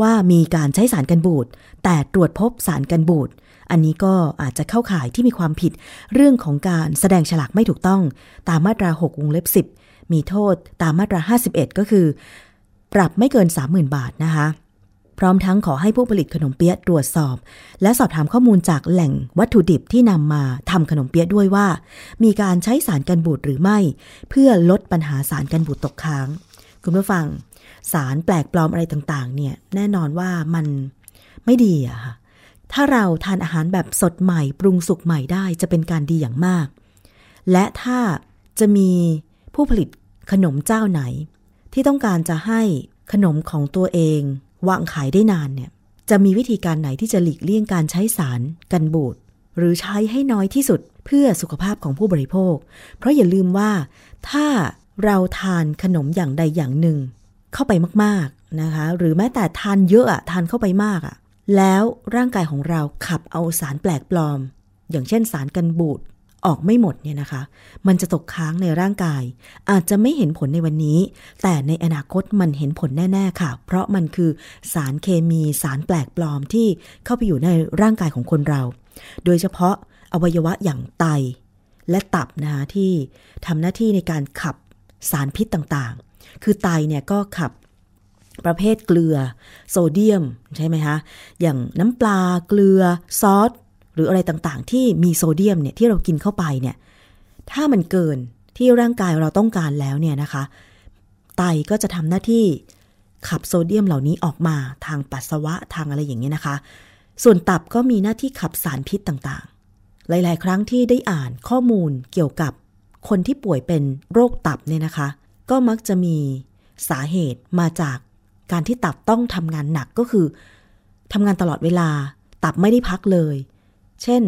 ว่ามีการใช้สารกันบูดแต่ตรวจพบสารกันบูดอันนี้ก็อาจจะเข้าข่ายที่มีความผิดเรื่องของการแสดงฉลากไม่ถูกต้อง ตามมาตรา 6 วงเล็บ 10 มีโทษตามมาตรา 51 ก็คือ ปรับไม่เกิน 30,000 บาทนะคะ พร้อมทั้งขอให้ผู้ผลิตขนมเปี๊ยะตรวจสอบ และสอบถามข้อมูลจากแหล่งวัตถุดิบที่นำมาทำขนมเปี๊ยะด้วยว่า มีการใช้สารกันบูดหรือไม่ เพื่อลดปัญหาสารกันบูดตกค้าง คุณผู้ฟัง สารแปลกปลอมอะไรต่างๆ เนี่ยแน่นอนว่ามันไม่ดีอะค่ะถ้าเราทานอาหารแบบสดใหม่ ปรุงสุกใหม่ได้จะเป็นการดีอย่างมาก และถ้าจะมีผู้ผลิตขนมเจ้าไหน ที่ต้องการจะให้ขนมของตัวเอง วางขายได้นานเนี่ยจะมีวิธีการไหนที่จะหลีกเลี่ยงการใช้สารกันบูดหรือใช้ให้น้อยที่สุดเพื่อสุขภาพของผู้บริโภค เพราะอย่าลืมว่าถ้าเราทานขนมอย่างใดอย่างหนึ่ง เข้าไปมากๆนะคะ หรือแม้แต่ทานเยอะอะทานเข้าไปมากอะแล้วร่างกายของเราขับเอาสารแปลกปลอม อย่างเช่นสารกันบูด ออกไม่หมดเนี่ยนะคะ มันจะตกค้างในร่างกาย อาจจะไม่เห็นผลในวันนี้ แต่ในอนาคตมันเห็นผลแน่ ๆ ค่ะ เพราะมันคือสารเคมีสารแปลกปลอมที่เข้าไปอยู่ในร่างกายของคนเรา โดยเฉพาะอวัยวะอย่างไตและตับนะคะที่ทำหน้าที่ในการขับสารพิษต่างๆ คือไตเนี่ยก็ขับประเภทเกลือ โซเดียมใช่ไหมคะ อย่างน้ำปลาเกลือ ซอส หรืออะไรต่างๆ ที่มีโซเดียมเนี่ยที่เรากินเข้าไปเนี่ยถ้ามันเกินที่ร่างกายเราต้องการแล้วเนี่ยนะคะ ไตก็จะทำหน้าที่ขับโซเดียมเหล่านี้ออกมาทางปัสสาวะทางอะไรอย่างนี้นะคะ ส่วนตับก็มีหน้าที่ขับสารพิษต่างๆ หลาย ๆ ครั้งที่ได้อ่านข้อมูลเกี่ยวกับคนที่ป่วยเป็นโรคตับเนี่ยนะคะ ก็มักจะมีสาเหตุมาจากการที่ตับต้องทำงานหนักก็คือทำงานตลอดเวลา ตับไม่ได้พักเลย เช่น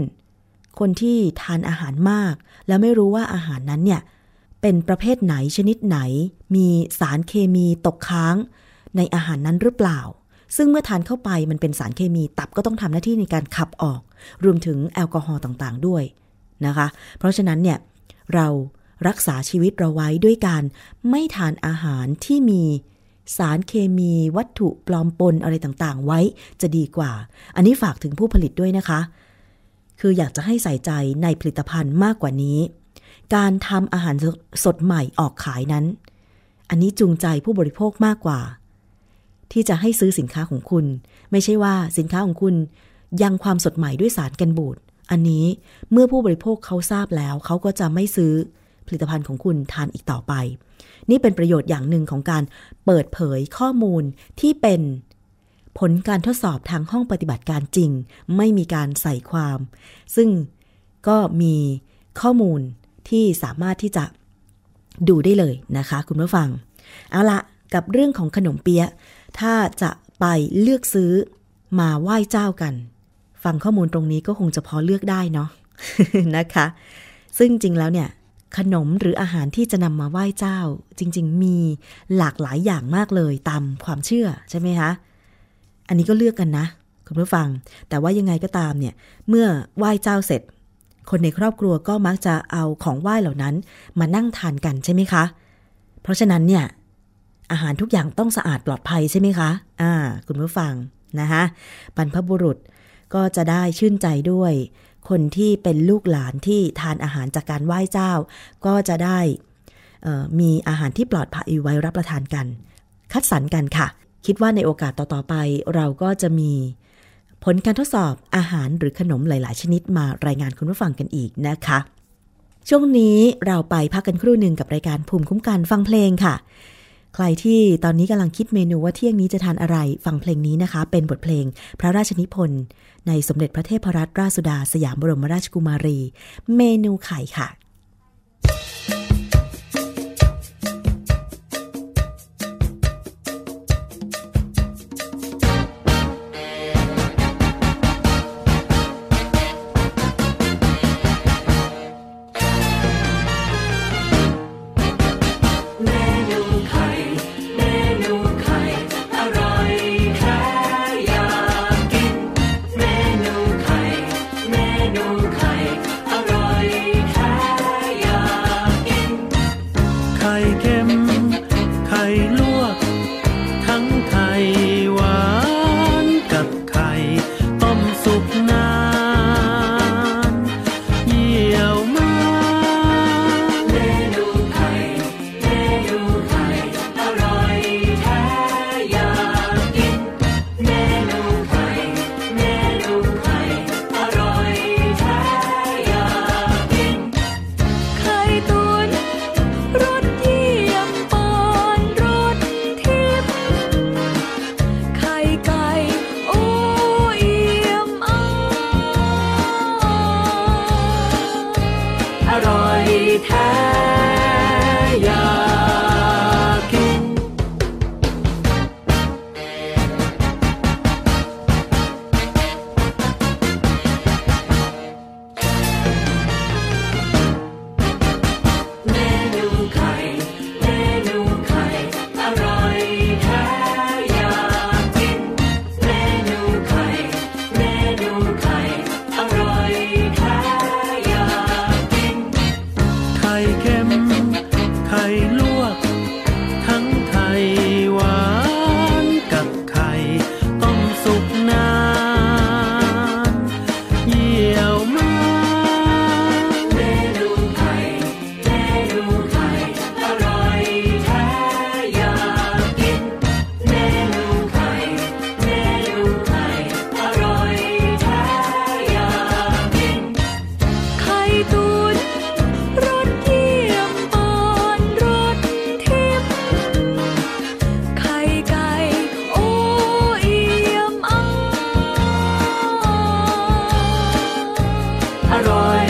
คนที่ทานอาหารมาก แล้วไม่รู้ว่าอาหารนั้นเนี่ย เป็นประเภทไหนชนิดไหน มีสารเคมีตกค้าง ในอาหารนั้นหรือเปล่า ซึ่งเมื่อทานเข้าไปมันเป็นสารเคมีตับก็ต้องทำหน้าที่ในการขับออก รวมถึงแอลกอฮอล์ต่างๆ ด้วยนะคะ เพราะฉะนั้นเนี่ยเรารักษาชีวิตเราไว้ด้วยการไม่ทานอาหารที่มีสารเคมีวัตถุปลอมปนอะไรต่างๆ ไว้จะดีกว่า อันนี้ฝากถึงผู้ผลิตด้วยนะคะ คืออยากจะให้ใส่ใจในผลิตภัณฑ์มากกว่านี้ การทำอาหารสดใหม่ออกขายนั้น อันนี้จูงใจผู้บริโภคมากกว่า ที่จะให้ซื้อสินค้าของคุณ ไม่ใช่ว่าสินค้าของคุณ ยังความสดใหม่ด้วยสารกันบูดอันนี้เมื่อผู้บริโภคเขาทราบแล้ว เขาก็จะไม่ซื้อผลิตภัณฑ์ของคุณทานอีกต่อไป นี่เป็นประโยชน์อย่างหนึ่งของการเปิดเผยข้อมูลที่เป็น ผลการทดสอบทางห้องปฏิบัติการจริง ไม่มีการใส่ความ ซึ่งก็มีข้อมูลที่สามารถที่จะดูได้เลยนะคะ คุณผู้ฟัง เอาละกับเรื่องของขนมเปี๊ยะ ถ้าจะไปเลือกซื้อมาไหว้เจ้ากัน ฟังข้อมูลตรงนี้ก็คงจะพอเลือกได้เนาะนะคะ ซึ่งจริงแล้วเนี่ย ขนมหรืออาหารที่จะนำมาไหว้เจ้า จริง ๆ มีหลากหลายอย่างมากเลยตามความเชื่อใช่ไหมคะ อันนี้ก็เลือกกันนะ คุณผู้ฟัง แต่ว่ายังไงก็ตามเนี่ย เมื่อไหว้เจ้าเสร็จ คนในครอบครัวก็มักจะเอาของไหว้เหล่านั้น มานั่งทานกันใช่ไหมคะ เพราะฉะนั้นเนี่ย อาหารทุกอย่างต้องสะอาดปลอดภัยใช่ไหมคะ อ่า คุณผู้ฟังนะคะบรรพบุรุษก็จะได้ชื่นใจด้วย คนที่เป็นลูกหลานที่ทานอาหารจากการไหว้เจ้า ก็จะได้มีอาหารที่ปลอดภัยไว้รับประทานกัน คัดสรรกันค่ะ คิดว่าในโอกาสต่อ ๆ ไปเราก็จะมีผลการทดสอบอาหารหรือขนมหลาย ๆ ชนิดมารายงานคุณผู้ฟังกันอีกนะคะ ช่วงนี้เราไปพักกันครู่หนึ่งกับรายการภูมิคุ้มกันฟังเพลงค่ะ ใครที่ตอนนี้กำลังคิดเมนูว่าเที่ยงนี้จะทานอะไรฟังเพลงนี้นะคะ เป็นบทเพลงพระราชนิพนธ์ในสมเด็จพระเทพรัตนราชสุดาสยามบรมราชกุมารี เมนูไข่ค่ะ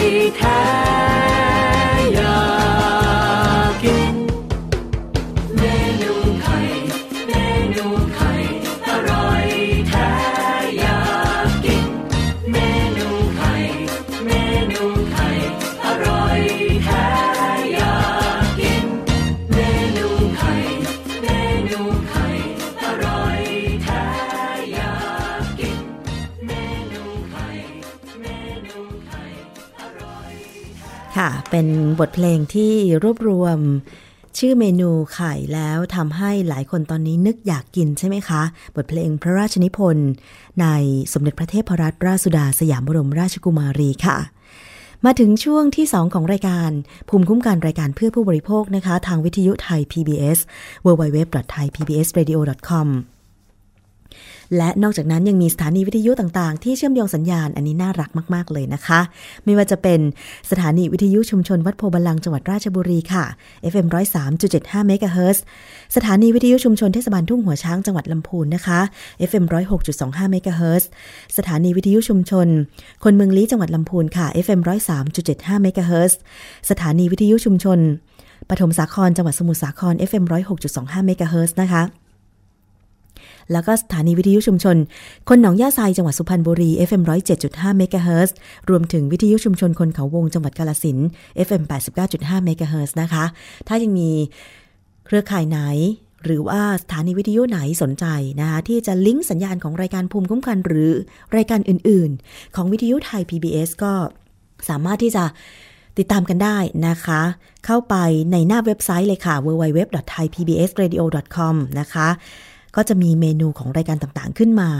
吉他。 เป็นบทเพลงที่รวบรวม ชื่อเมนูไข่แล้วทำให้หลายคนตอนนี้นึกอยากกินใช่ไหมคะ บทเพลงพระราชนิพนธ์ในสมเด็จพระเทพรัตนราชสุดาสยามบรมราชกุมารีค่ะมาถึงช่วงที่ 2 ของรายการภูมิคุ้มกันรายการเพื่อผู้บริโภคนะคะ ทางวิทยุไทย PBS www.thaipbsradio.com และนอกจากนั้นยังมีสถานีวิทยุต่างๆ ที่เชื่อมโยงสัญญาณอันนี้น่ารักมากๆเลยนะคะ ไม่ว่าจะเป็นสถานีวิทยุชุมชนวัดโพบาลังจังหวัดราชบุรีค่ะ FM 103.75เมกะเฮิรตซ์สถานีวิทยุชุมชนเทศบาลทุ่งหัวช้างจังหวัดลำพูนนะคะ FM 106.25เมกะเฮิรตซ์สถานีวิทยุชุมชน คนเมืองลี้จังหวัดลำพูนค่ะ FM 103.75เมกะเฮิรตซ์สถานีวิทยุชุมชนปฐมสาครจังหวัดสมุทรสาคร FM 106.25เมกะเฮิรตซ์นะคะ แล้วก็สถานีวิทยุชุมชน คนหนองย่าไซจังหวัดสุพรรณบุรี FM 107.5เมกะเฮิรตซ์รวมถึงวิทยุชุมชนคนเขาวงจังหวัดกาลสิน FM 89.5เมกะเฮิรตซ์นะคะ ถ้ายังมีเครือข่ายไหนหรือว่าสถานีวิทยุไหนสนใจนะคะที่จะลิงก์สัญญาณของรายการภูมิคุ้มกันหรือรายการอื่น ๆ ของวิทยุไทย PBS ก็สามารถที่จะติดตามกันได้นะคะ เข้าไปในหน้าเว็บไซต์เลยค่ะ www.thaipbsradio.com นะคะ ก็จะมีเมนูของรายการต่างๆขึ้นมา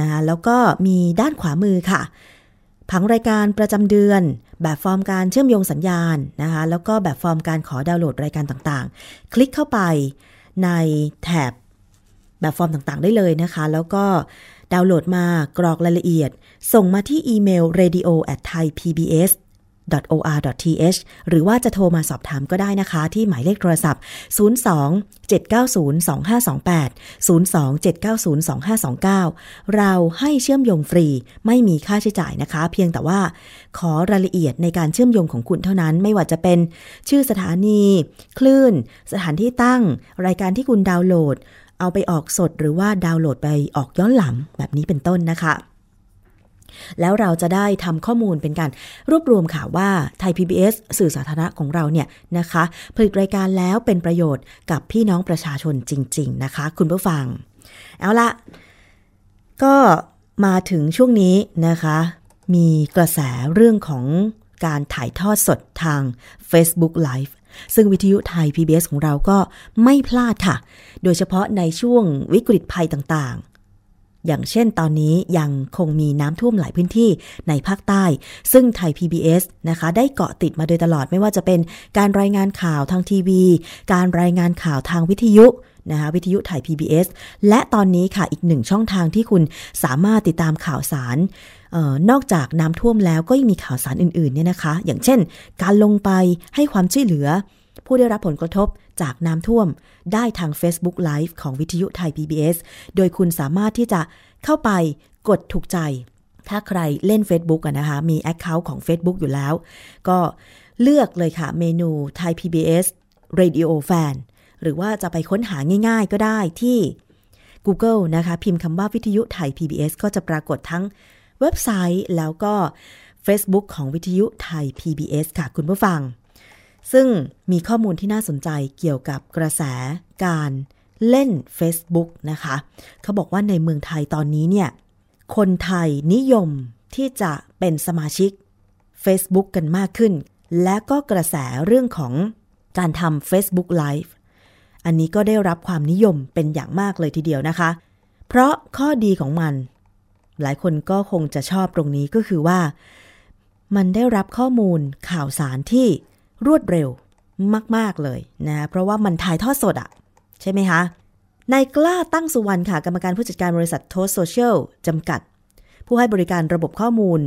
นะคะแล้วก็มีด้านขวามือค่ะ ผังรายการประจำเดือน แบบฟอร์มการเชื่อมโยงสัญญาณนะคะแล้วก็แบบฟอร์มการขอดาวน์โหลดรายการต่างๆ คลิกเข้าไปในแถบแบบฟอร์มต่างๆ ได้เลยนะคะ แล้วก็ดาวน์โหลดมากรอกรายละเอียด ส่งมาที่อีเมล radio at thaipbs or.th หรือว่าจะโทรมาสอบถามก็ได้นะคะ ที่หมายเลขโทรศัพท์ 02 790 2528 02 790 2529 เราให้เชื่อมโยงฟรี ไม่มีค่าใช้จ่ายนะคะ เพียงแต่ว่าขอรายละเอียดในการเชื่อมโยงของคุณเท่านั้น ไม่ว่าจะเป็นชื่อสถานี คลื่น สถานที่ตั้ง รายการที่คุณดาวน์โหลด เอาไปออกสดหรือว่าดาวน์โหลดไปออกย้อนหลังแบบนี้เป็นต้นนะคะ แล้วเราจะได้ทำข้อมูลเป็นการรวบรวมข่าวว่าไทย PBS สื่อสาธารณะของเราเนี่ยนะคะ ผลิตรายการแล้วเป็นประโยชน์กับพี่น้องประชาชนจริง ๆ นะคะ คุณผู้ฟัง เอาละก็มาถึงช่วงนี้นะคะ มีกระแสเรื่องของการถ่ายทอดสดทาง Facebook Live ซึ่งวิทยุไทย PBS ของเราก็ไม่พลาดค่ะ โดยเฉพาะในช่วงวิกฤตภัยต่างๆ อย่างเช่นตอนนี้ยังคงมีน้ำท่วมหลายพื้นที่ในภาคใต้ ซึ่งไทย PBS นะคะ ได้เกาะติดมาโดยตลอดไม่ว่าจะเป็นการรายงานข่าวทางทีวี การรายงานข่าวทางวิทยุนะคะวิทยุไทย PBS และตอนนี้ค่ะอีกหนึ่งช่องทางที่คุณสามารถติดตามข่าวสารออนอกจากน้ำท่วมแล้วก็ยังมีข่าวสารอื่นๆเนี่ยนะคะ อย่างเช่น การลงไปให้ความช่วยเหลือ ผู้ได้รับผลกระทบ จากน้ำท่วม ได้ทาง Facebook Live ของวิทยุไทย PBS โดยคุณสามารถที่จะเข้าไปกดถูกใจ ถ้าใครเล่น Facebook อะนะคะ มี Account ของ Facebook อยู่แล้ว ก็เลือกเลยค่ะเมนูไทย PBS Radio Fan หรือว่าจะไปค้นหาง่ายๆก็ได้ที่ Google นะคะ พิมพ์คำว่าวิทยุไทย PBS ก็จะปรากฏทั้งเว็บไซต์แล้วก็ Facebook ของวิทยุไทย PBS ค่ะคุณผู้ฟัง ซึ่งมีข้อมูลที่น่าสนใจเกี่ยวกับกระแสการเล่น Facebook นะคะ เขาบอกว่าในเมืองไทยตอนนี้เนี่ย คนไทยนิยมที่จะเป็นสมาชิก Facebook กันมากขึ้น และก็กระแสเรื่องของการทำ Facebook Live อันนี้ก็ได้รับความนิยมเป็นอย่างมากเลยทีเดียวนะคะ เพราะข้อดีของมัน หลายคนก็คงจะชอบตรงนี้ก็คือว่า มันได้รับข้อมูลข่าวสารที่ รวดเร็วมาก ๆ เลยนะเพราะว่ามันถ่ายทอดสดอะใช่ไหมคะนายกล้าตั้งสุวรรณค่ะ กรรมการผู้จัดการบริษัท Thoth Zocial จำกัด ผู้ให้บริการระบบข้อมูล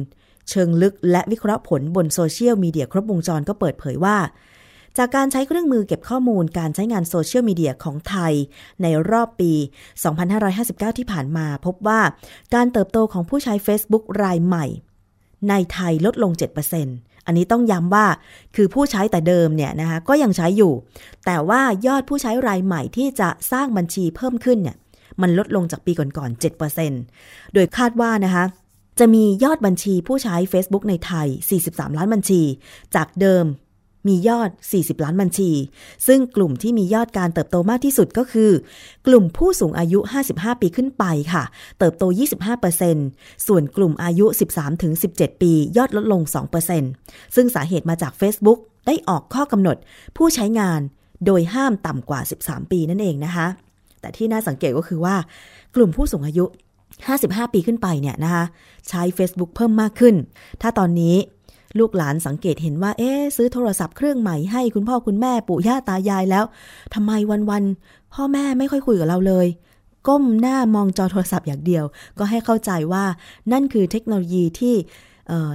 เชิงลึกและวิเคราะห์ผลบนโซเชียลมีเดียครบวงจรก็เปิดเผยว่า จากการใช้เครื่องมือเก็บข้อมูลการใช้งานโซเชียลมีเดียของไทย ในรอบปี 2559 ที่ผ่านมาพบว่าการเติบโตของผู้ใช้ Facebook รายใหม่ ในไทยลดลง 7% อันนี้ต้องย้ำว่าคือผู้ใช้แต่เดิมเนี่ยนะคะก็ยังใช้อยู่ แต่ว่ายอดผู้ใช้รายใหม่ที่จะสร้างบัญชีเพิ่มขึ้นเนี่ยมันลดลงจากปีก่อนๆ 7%โดยคาดว่านะคะจะมียอดบัญชีผู้ใช้ Facebook ในไทย 43 ล้านบัญชี จากเดิม มียอด 40 ล้านบัญชี ซึ่งกลุ่มที่มียอดการเติบโตมากที่สุดก็คือ กลุ่มผู้สูงอายุ 55 ปีขึ้นไปค่ะ เติบโต 25%ส่วนกลุ่มอายุ 13-17 ปี ยอดลดลง 2%ซึ่งสาเหตุมาจาก Facebook ได้ออกข้อกำหนดผู้ใช้งานโดยห้ามต่ำกว่า 13 ปีนั่นเองนะคะ แต่ที่น่าสังเกตก็คือว่า กลุ่มผู้สูงอายุ 55 ปีขึ้นไปเนี่ยนะคะ ใช้ Facebook เพิ่มมากขึ้น ถ้าตอนนี้ ลูกหลานสังเกตเห็นว่า เอ๊ซื้อโทรศัพท์เครื่องใหม่ให้คุณพ่อคุณแม่ปู่ย่าตายายแล้วทำไมวันๆพ่อแม่ไม่ค่อยคุยกับเราเลย ก้มหน้ามองจอโทรศัพท์อย่างเดียว ก็ให้เข้าใจว่านั่นคือเทคโนโลยีที่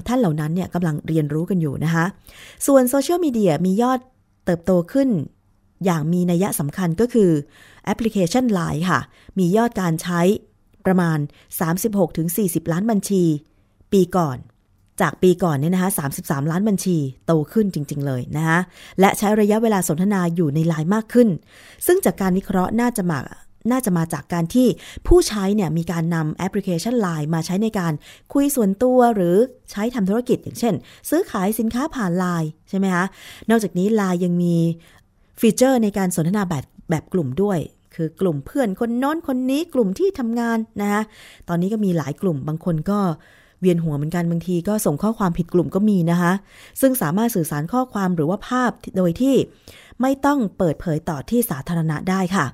ท่านเหล่านั้นเนี่ยกำลังเรียนรู้กันอยู่นะคะ ส่วนโซเชียลมีเดียมียอดเติบโตขึ้นอย่างมีนัยสำคัญก็คือแอปพลิเคชัน Line ค่ะ มียอดการใช้ประมาณ 36-40 ล้านบัญชี ปีก่อน จากปีก่อนเนี่ยนะคะ33 ล้านบัญชีโตขึ้นจริง ๆ เลยนะคะและใช้ระยะเวลาสนทนาอยู่ในไลน์มากขึ้น ซึ่งจากการวิเคราะห์น่าจะมาน่าจะมาจากการที่ผู้ใช้เนี่ยมีการนำแอปพลิเคชัน Line มาใช้ในการคุยส่วนตัวหรือใช้ทำธุรกิจอย่างเช่น ซื้อขายสินค้าผ่าน Line ใช่ไหมคะ นอกจากนี้ Line ยังมีฟีเจอร์ในการสนทนาแบบแบบกลุ่มด้วย คือกลุ่มเพื่อนคนนั้นคนนี้กลุ่มที่ทำงานนะคะตอนนี้ก็มีหลายกลุ่มบางคนก็ เวียนหัวเหมือนกันบางทีก็ส่งข้อความผิดกลุ่มก็มีนะคะ ซึ่งสามารถสื่อสารข้อความหรือว่าภาพโดยที่ไม่ต้องเปิดเผยต่อที่สาธารณะได้ค่ะ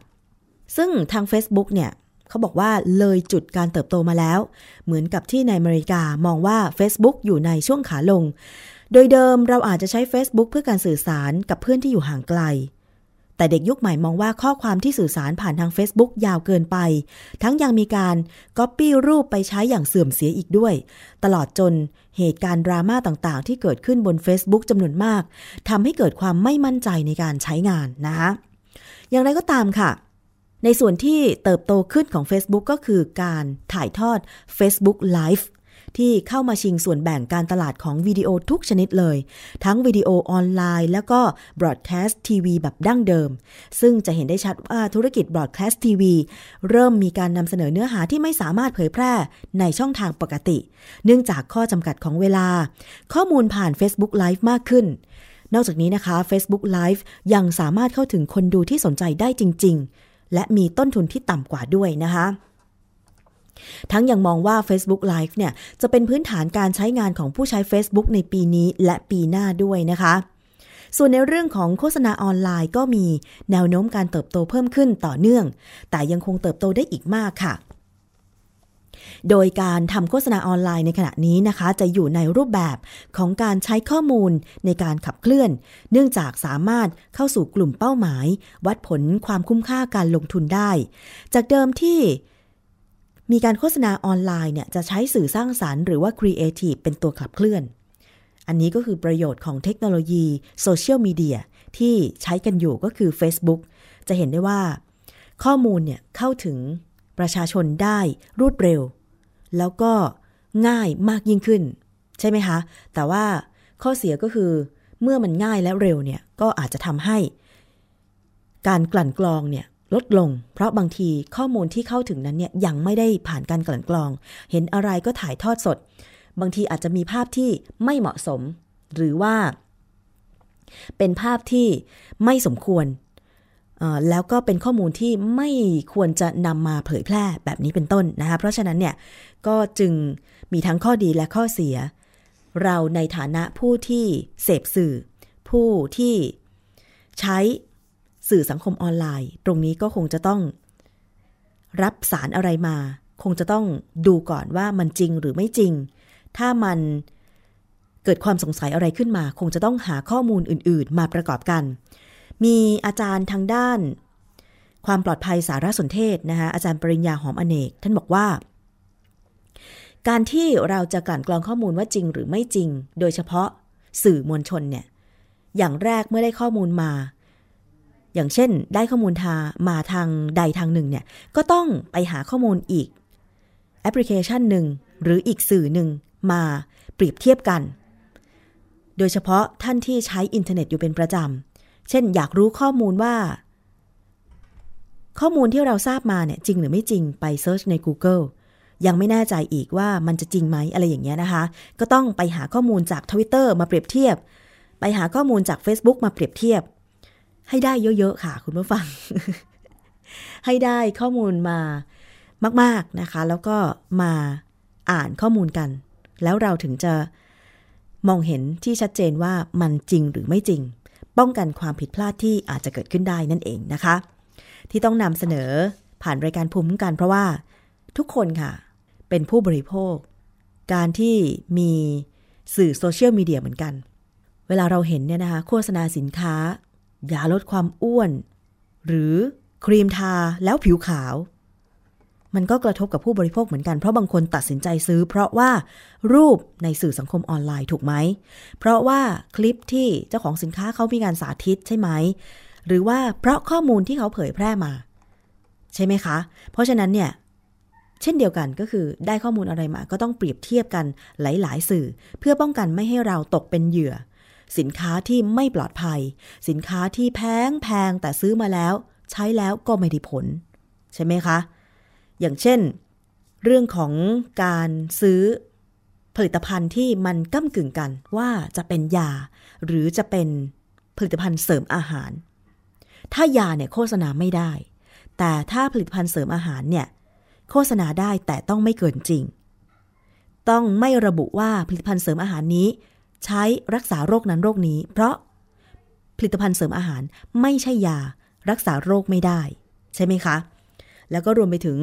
ซึ่งทาง Facebook เนี่ยเขาบอกว่าเลยจุดการเติบโตมาแล้ว เหมือนกับที่ในอเมริกามองว่า Facebook อยู่ในช่วงขาลง โดยเดิมเราอาจจะใช้ Facebook เพื่อการสื่อสารกับเพื่อนที่อยู่ห่างไกล แต่เด็กยุคใหม่มองว่าข้อความที่สื่อสารผ่านทาง Facebook ยาวเกินไป ทั้งยังมีการก๊อปปี้รูปไปใช้อย่างเสื่อมเสียอีกด้วย ตลอดจนเหตุการณ์ดราม่าต่างๆ ที่เกิดขึ้นบน Facebook จำนวนมากทำให้เกิดความไม่มั่นใจในการใช้งานนะคะอย่างไรก็ตามค่ะ ในส่วนที่เติบโตขึ้นของ Facebook ก็คือการถ่ายทอด Facebook Live ที่เข้ามาชิงส่วนแบ่งการตลาดของวิดีโอทุกชนิดเลย ทั้งวิดีโอออนไลน์ แล้วก็ broadcast ทีวีแบบดั้งเดิม ซึ่งจะเห็นได้ชัดว่าธุรกิจบรอดแคสต์ทีวีเริ่มมีการนำเสนอเนื้อหาที่ไม่สามารถเผยแพร่ในช่องทางปกติ เนื่องจากข้อจำกัดของเวลา ข้อมูลผ่าน Facebook Live มากขึ้นนอกจากนี้นะคะ Facebook Live ยังสามารถเข้าถึงคนดูที่สนใจได้จริง ๆ และมีต้นทุนที่ต่ำกว่าด้วยนะคะ ทั้งยังมองว่า Facebook Live เนี่ยจะเป็นพื้นฐานการใช้งานของผู้ใช้ Facebook ในปีนี้และปีหน้าด้วยนะคะ ส่วนในเรื่องของโฆษณาออนไลน์ก็มีแนวโน้มการเติบโตเพิ่มขึ้นต่อเนื่อง แต่ยังคงเติบโตได้อีกมากค่ะโดยการทำโฆษณาออนไลน์ในขณะนี้นะคะ จะอยู่ในรูปแบบของการใช้ข้อมูลในการขับเคลื่อน เนื่องจากสามารถเข้าสู่กลุ่มเป้าหมาย วัดผลความคุ้มค่าการลงทุนได้ จากเดิมที่ มีการโฆษณาออนไลน์เนี่ยจะใช้สื่อสร้างสารรค์หรือว่าครีเอทีฟเป็นตัวขับเคลื่อน อันนี้ก็คือประโยชน์ของเทคโนโลยีโซเชียลมีเดียที่ใช้กันอยู่ก็คือ Facebook จะเห็นได้ว่า ข้อมูลเนี่ยเข้าถึงประชาชนได้รวดเร็ว แล้วก็ง่ายมากยิ่งขึ้น ใช่ไหมคะ แต่ว่าข้อเสียก็คือเมื่อมันง่ายและเร็วเนี่ยก็อาจจะทำให้ การกลั่นกรองเนี่ย ลดลง เพราะบางทีข้อมูลที่เข้าถึงนั้นเนี่ยยังไม่ได้ผ่านการกลั่นกรอง เห็นอะไรก็ถ่ายทอดสด บางทีอาจจะมีภาพที่ไม่เหมาะสม หรือว่า เป็นภาพที่ไม่สมควร แล้วก็เป็นข้อมูลที่ไม่ควรจะนำมาเผยแพร่แบบนี้เป็นต้นนะคะ เพราะฉะนั้นเนี่ยก็จึงมีทั้งข้อดีและข้อเสีย เราในฐานะผู้ที่เสพสื่อ ผู้ที่ใช้ สื่อสังคมออนไลน์ ตรงนี้ก็คงจะต้อง รับสารอะไรมา คงจะต้องดูก่อนว่ามันจริงหรือไม่จริง ถ้ามันเกิดความสงสัยอะไรขึ้นมา คงจะต้องหาข้อมูลอื่น ๆ มาประกอบกัน มีอาจารย์ทางด้าน ความปลอดภัยสารสนเทศนะคะอาจารย์ปริญญาหอมอเนก ท่านบอกว่า การที่เราจะกลั่นกรองข้อมูลว่าจริงหรือไม่จริง โดยเฉพาะสื่อมวลชนเนี่ยอย่างแรกเมื่อได้ข้อมูลมา อย่างเช่นได้ข้อมูลทามาทางใดทางหนึ่งเนี่ยก็ต้องไปหาข้อมูลอีกแอปพลิเคชันหนึ่งหรืออีกสื่อหนึ่งมาเปรียบเทียบกัน โดยเฉพาะท่านที่ใช้อินเทอร์เน็ตอยู่เป็นประจำ เช่นอยากรู้ข้อมูลว่า ข้อมูลที่เราทราบมาเนี่ยจริงหรือไม่จริงไป search ใน Google ยังไม่แน่ใจอีกว่ามันจะจริงไหมอะไรอย่างเงี้ยนะคะ ก็ต้องไปหาข้อมูลจาก Twitter มาเปรียบเทียบ ไปหาข้อมูลจาก Facebook มาเปรียบเทียบ ให้ได้เยอะๆค่ะ คุณผู้ฟัง ให้ได้ข้อมูลมามาก ๆนะคะ แล้วก็มาอ่านข้อมูลกัน แล้วเราถึงจะมองเห็นที่ชัดเจนว่ามันจริงหรือไม่จริง ป้องกันความผิดพลาดที่อาจจะเกิดขึ้นได้นั่นเองนะคะ ที่ต้องนำเสนอผ่านรายการภูมิคุ้มกันเพราะว่าทุกคนค่ะ เป็นผู้บริโภค การที่มีสื่อโซเชียลมีเดียเหมือนกัน เวลาเราเห็นเนี่ยนะคะ โฆษณาสินค้า ยาลดความอ้วน หรือครีมทาแล้วผิวขาว มันก็กระทบกับผู้บริโภคเหมือนกัน เพราะบางคนตัดสินใจซื้อ เพราะว่ารูปในสื่อสังคมออนไลน์ถูกไหม เพราะว่าคลิปที่เจ้าของสินค้าเขามีการสาธิตใช่ไหม หรือว่าเพราะข้อมูลที่เขาเผยแพร่มา ใช่ไหมคะ เพราะฉะนั้นเนี่ยเช่นเดียวกันก็คือได้ข้อมูลอะไรมาก็ต้องเปรียบเทียบกันหลาย ๆ สื่อ เพื่อป้องกันไม่ให้เราตกเป็นเหยื่อ สินค้าที่ไม่ปลอดภัย สินค้าที่แพงแพงแต่ซื้อมาแล้ว ใช้แล้วก็ไม่ได้ผล ใช่ไหมคะ อย่างเช่น เรื่องของการซื้อผลิตภัณฑ์ที่มันก้ากึ่งกันว่าจะเป็นยา หรือจะเป็นผลิตภัณฑ์เสริมอาหาร ถ้ายาเนี่ยโฆษณาไม่ได้ แต่ถ้าผลิตภัณฑ์เสริมอาหารเนี่ยโฆษณาได้แต่ต้องไม่เกินจริง ต้องไม่ระบุว่าผลิตภัณฑ์เสริมอาหารนี้ ใช้รักษาโรคนั้นโรคนี้ เพราะผลิตภัณฑ์เสริมอาหารไม่ใช่ยารักษาโรคไม่ได้ ใช่ไหมคะ แล้วก็รวมไปถึง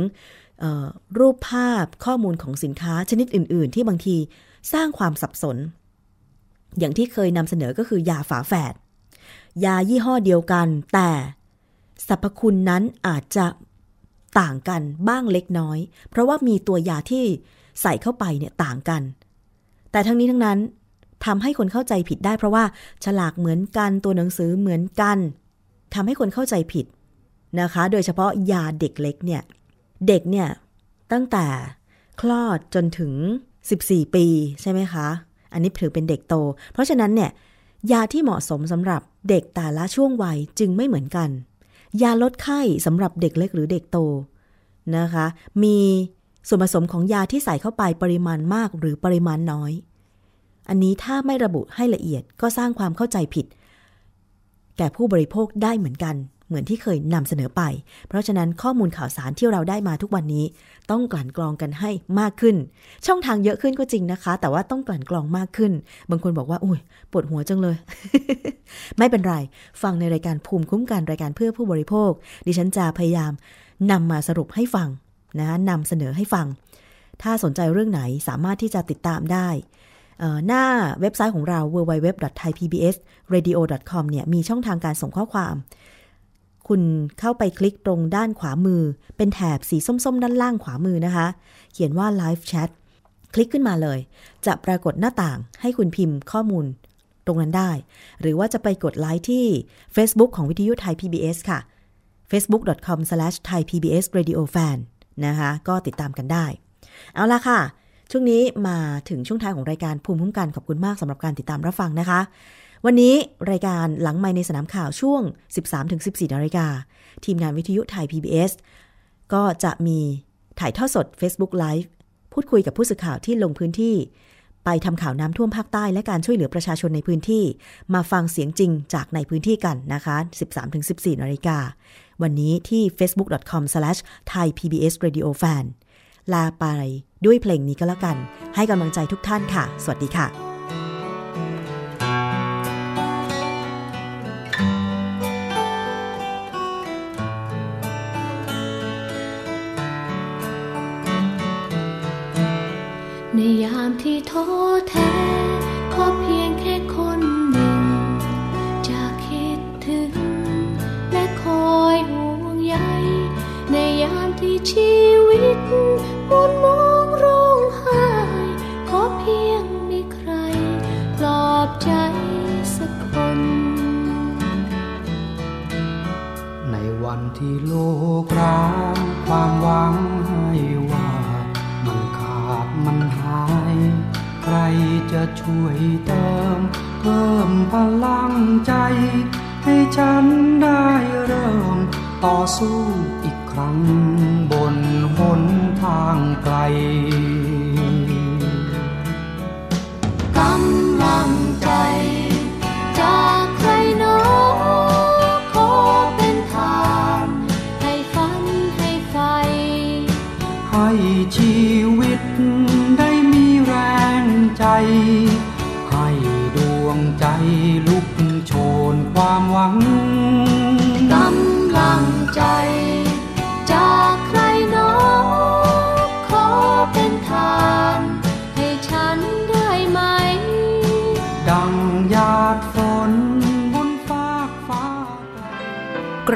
รูปภาพข้อมูลของสินค้าชนิดอื่น ๆ ที่บางทีสร้างความสับสน อย่างที่เคยนำเสนอก็คือยาฝาแฝดยายี่ห้อเดียวกัน แต่สรรพคุณนั้นอาจจะต่างกันบ้างเล็กน้อย เพราะว่ามีตัวยาที่ใส่เข้าไปเนี่ยต่างกัน แต่ทั้งนี้ทั้งนั้น ทำให้คนเข้าใจผิดได้ เพราะว่าฉลากเหมือนกันตัวหนังสือเหมือนกันทำให้คนเข้าใจผิดนะคะ โดยเฉพาะยาเด็กเล็กเนี่ยเด็กเนี่ยตั้งแต่คลอดจนถึง 14 ปีใช่ไหมคะ อันนี้ถือเป็นเด็กโต เพราะฉะนั้นเนี่ยยาที่เหมาะสมสำหรับเด็กแต่ละช่วงวัยจึงไม่เหมือนกัน ยาลดไข้สำหรับเด็กเล็กหรือเด็กโตนะคะ มีส่วนผสมของยาที่ใส่เข้าไปปริมาณมากหรือปริมาณน้อย อันนี้ถ้าไม่ระบุให้ละเอียดก็สร้างความเข้าใจผิด แก่ผู้บริโภคได้เหมือนกัน เหมือนที่เคยนำเสนอไป เพราะฉะนั้นข้อมูลข่าวสารที่เราได้มาทุกวันนี้ ต้องกลั่นกรองกันให้มากขึ้น ช่องทางเยอะขึ้นก็จริงนะคะ แต่ว่าต้องกลั่นกรองมากขึ้น บางคนบอกว่าอุ้ยปวดหัวจังเลย ไม่เป็นไร ฟังในรายการภูมิคุ้มกันรายการเพื่อผู้บริโภค ดิฉันจะพยายามนำมาสรุปให้ฟังนะนำเสนอให้ฟัง ถ้าสนใจเรื่องไหนสามารถที่จะติดตามได้ หน้าเว็บไซต์ของเรา www.thaipbsradio.com เนี่ยมีช่องทางการส่งข้อความ คุณเข้าไปคลิกตรงด้านขวามือ เป็นแถบสีส้มๆ ด้านล่างขวามือนะคะ เขียนว่า Live Chat คลิกขึ้นมาเลย จะปรากฏหน้าต่างให้คุณพิมพ์ข้อมูลตรงนั้นได้ หรือว่าจะไปกดไลค์ที่ Facebook ของวิทยุไทย PBS ค่ะ facebook.com/thaipbsradiofan นะคะ ก็ติดตามกันได้ เอาละค่ะ ช่วงนี้มาถึงช่วงท้ายของรายการภูมิคุ้มกันขอบคุณมากสำหรับการติดตามรับฟังนะคะ วันนี้รายการหลังไมในสนามข่าวช่วง 13-14นาฬิกาทีมงานวิทยุไทย PBS ก็จะมีถ่ายทอดสด Facebook Live พูดคุยกับผู้สื่อข่าวที่ลงพื้นที่ ไปทำข่าวน้ำท่วมภาคใต้และการช่วยเหลือประชาชนในพื้นที่ มาฟังเสียงจริงจากในพื้นที่กันนะคะ 13-14นาฬิกาวันนี้ที่ facebook.com/thaipbsradiofan ลาไปด้วยเพลงนี้ก็แล้วกัน ให้กำลังใจทุกท่านค่ะ สวัสดีค่ะ ในยามที่ท้อแท้ขอเพียงแค่คนหนึ่ง จะคิดถึง และคอยห่วงใยในยามที่ชีวิต มนมองร้องไห้ขอเพียงมีใครปลอบใจสักคน ในวันที่โลกร้างความหวังให้ว่า มันขาดมันหาย ใครจะช่วยเติม เพิ่มพลังใจ ให้ฉันได้เริ่ม ต่อสู้อีกครั้งบนหนางไกลกำลังใจ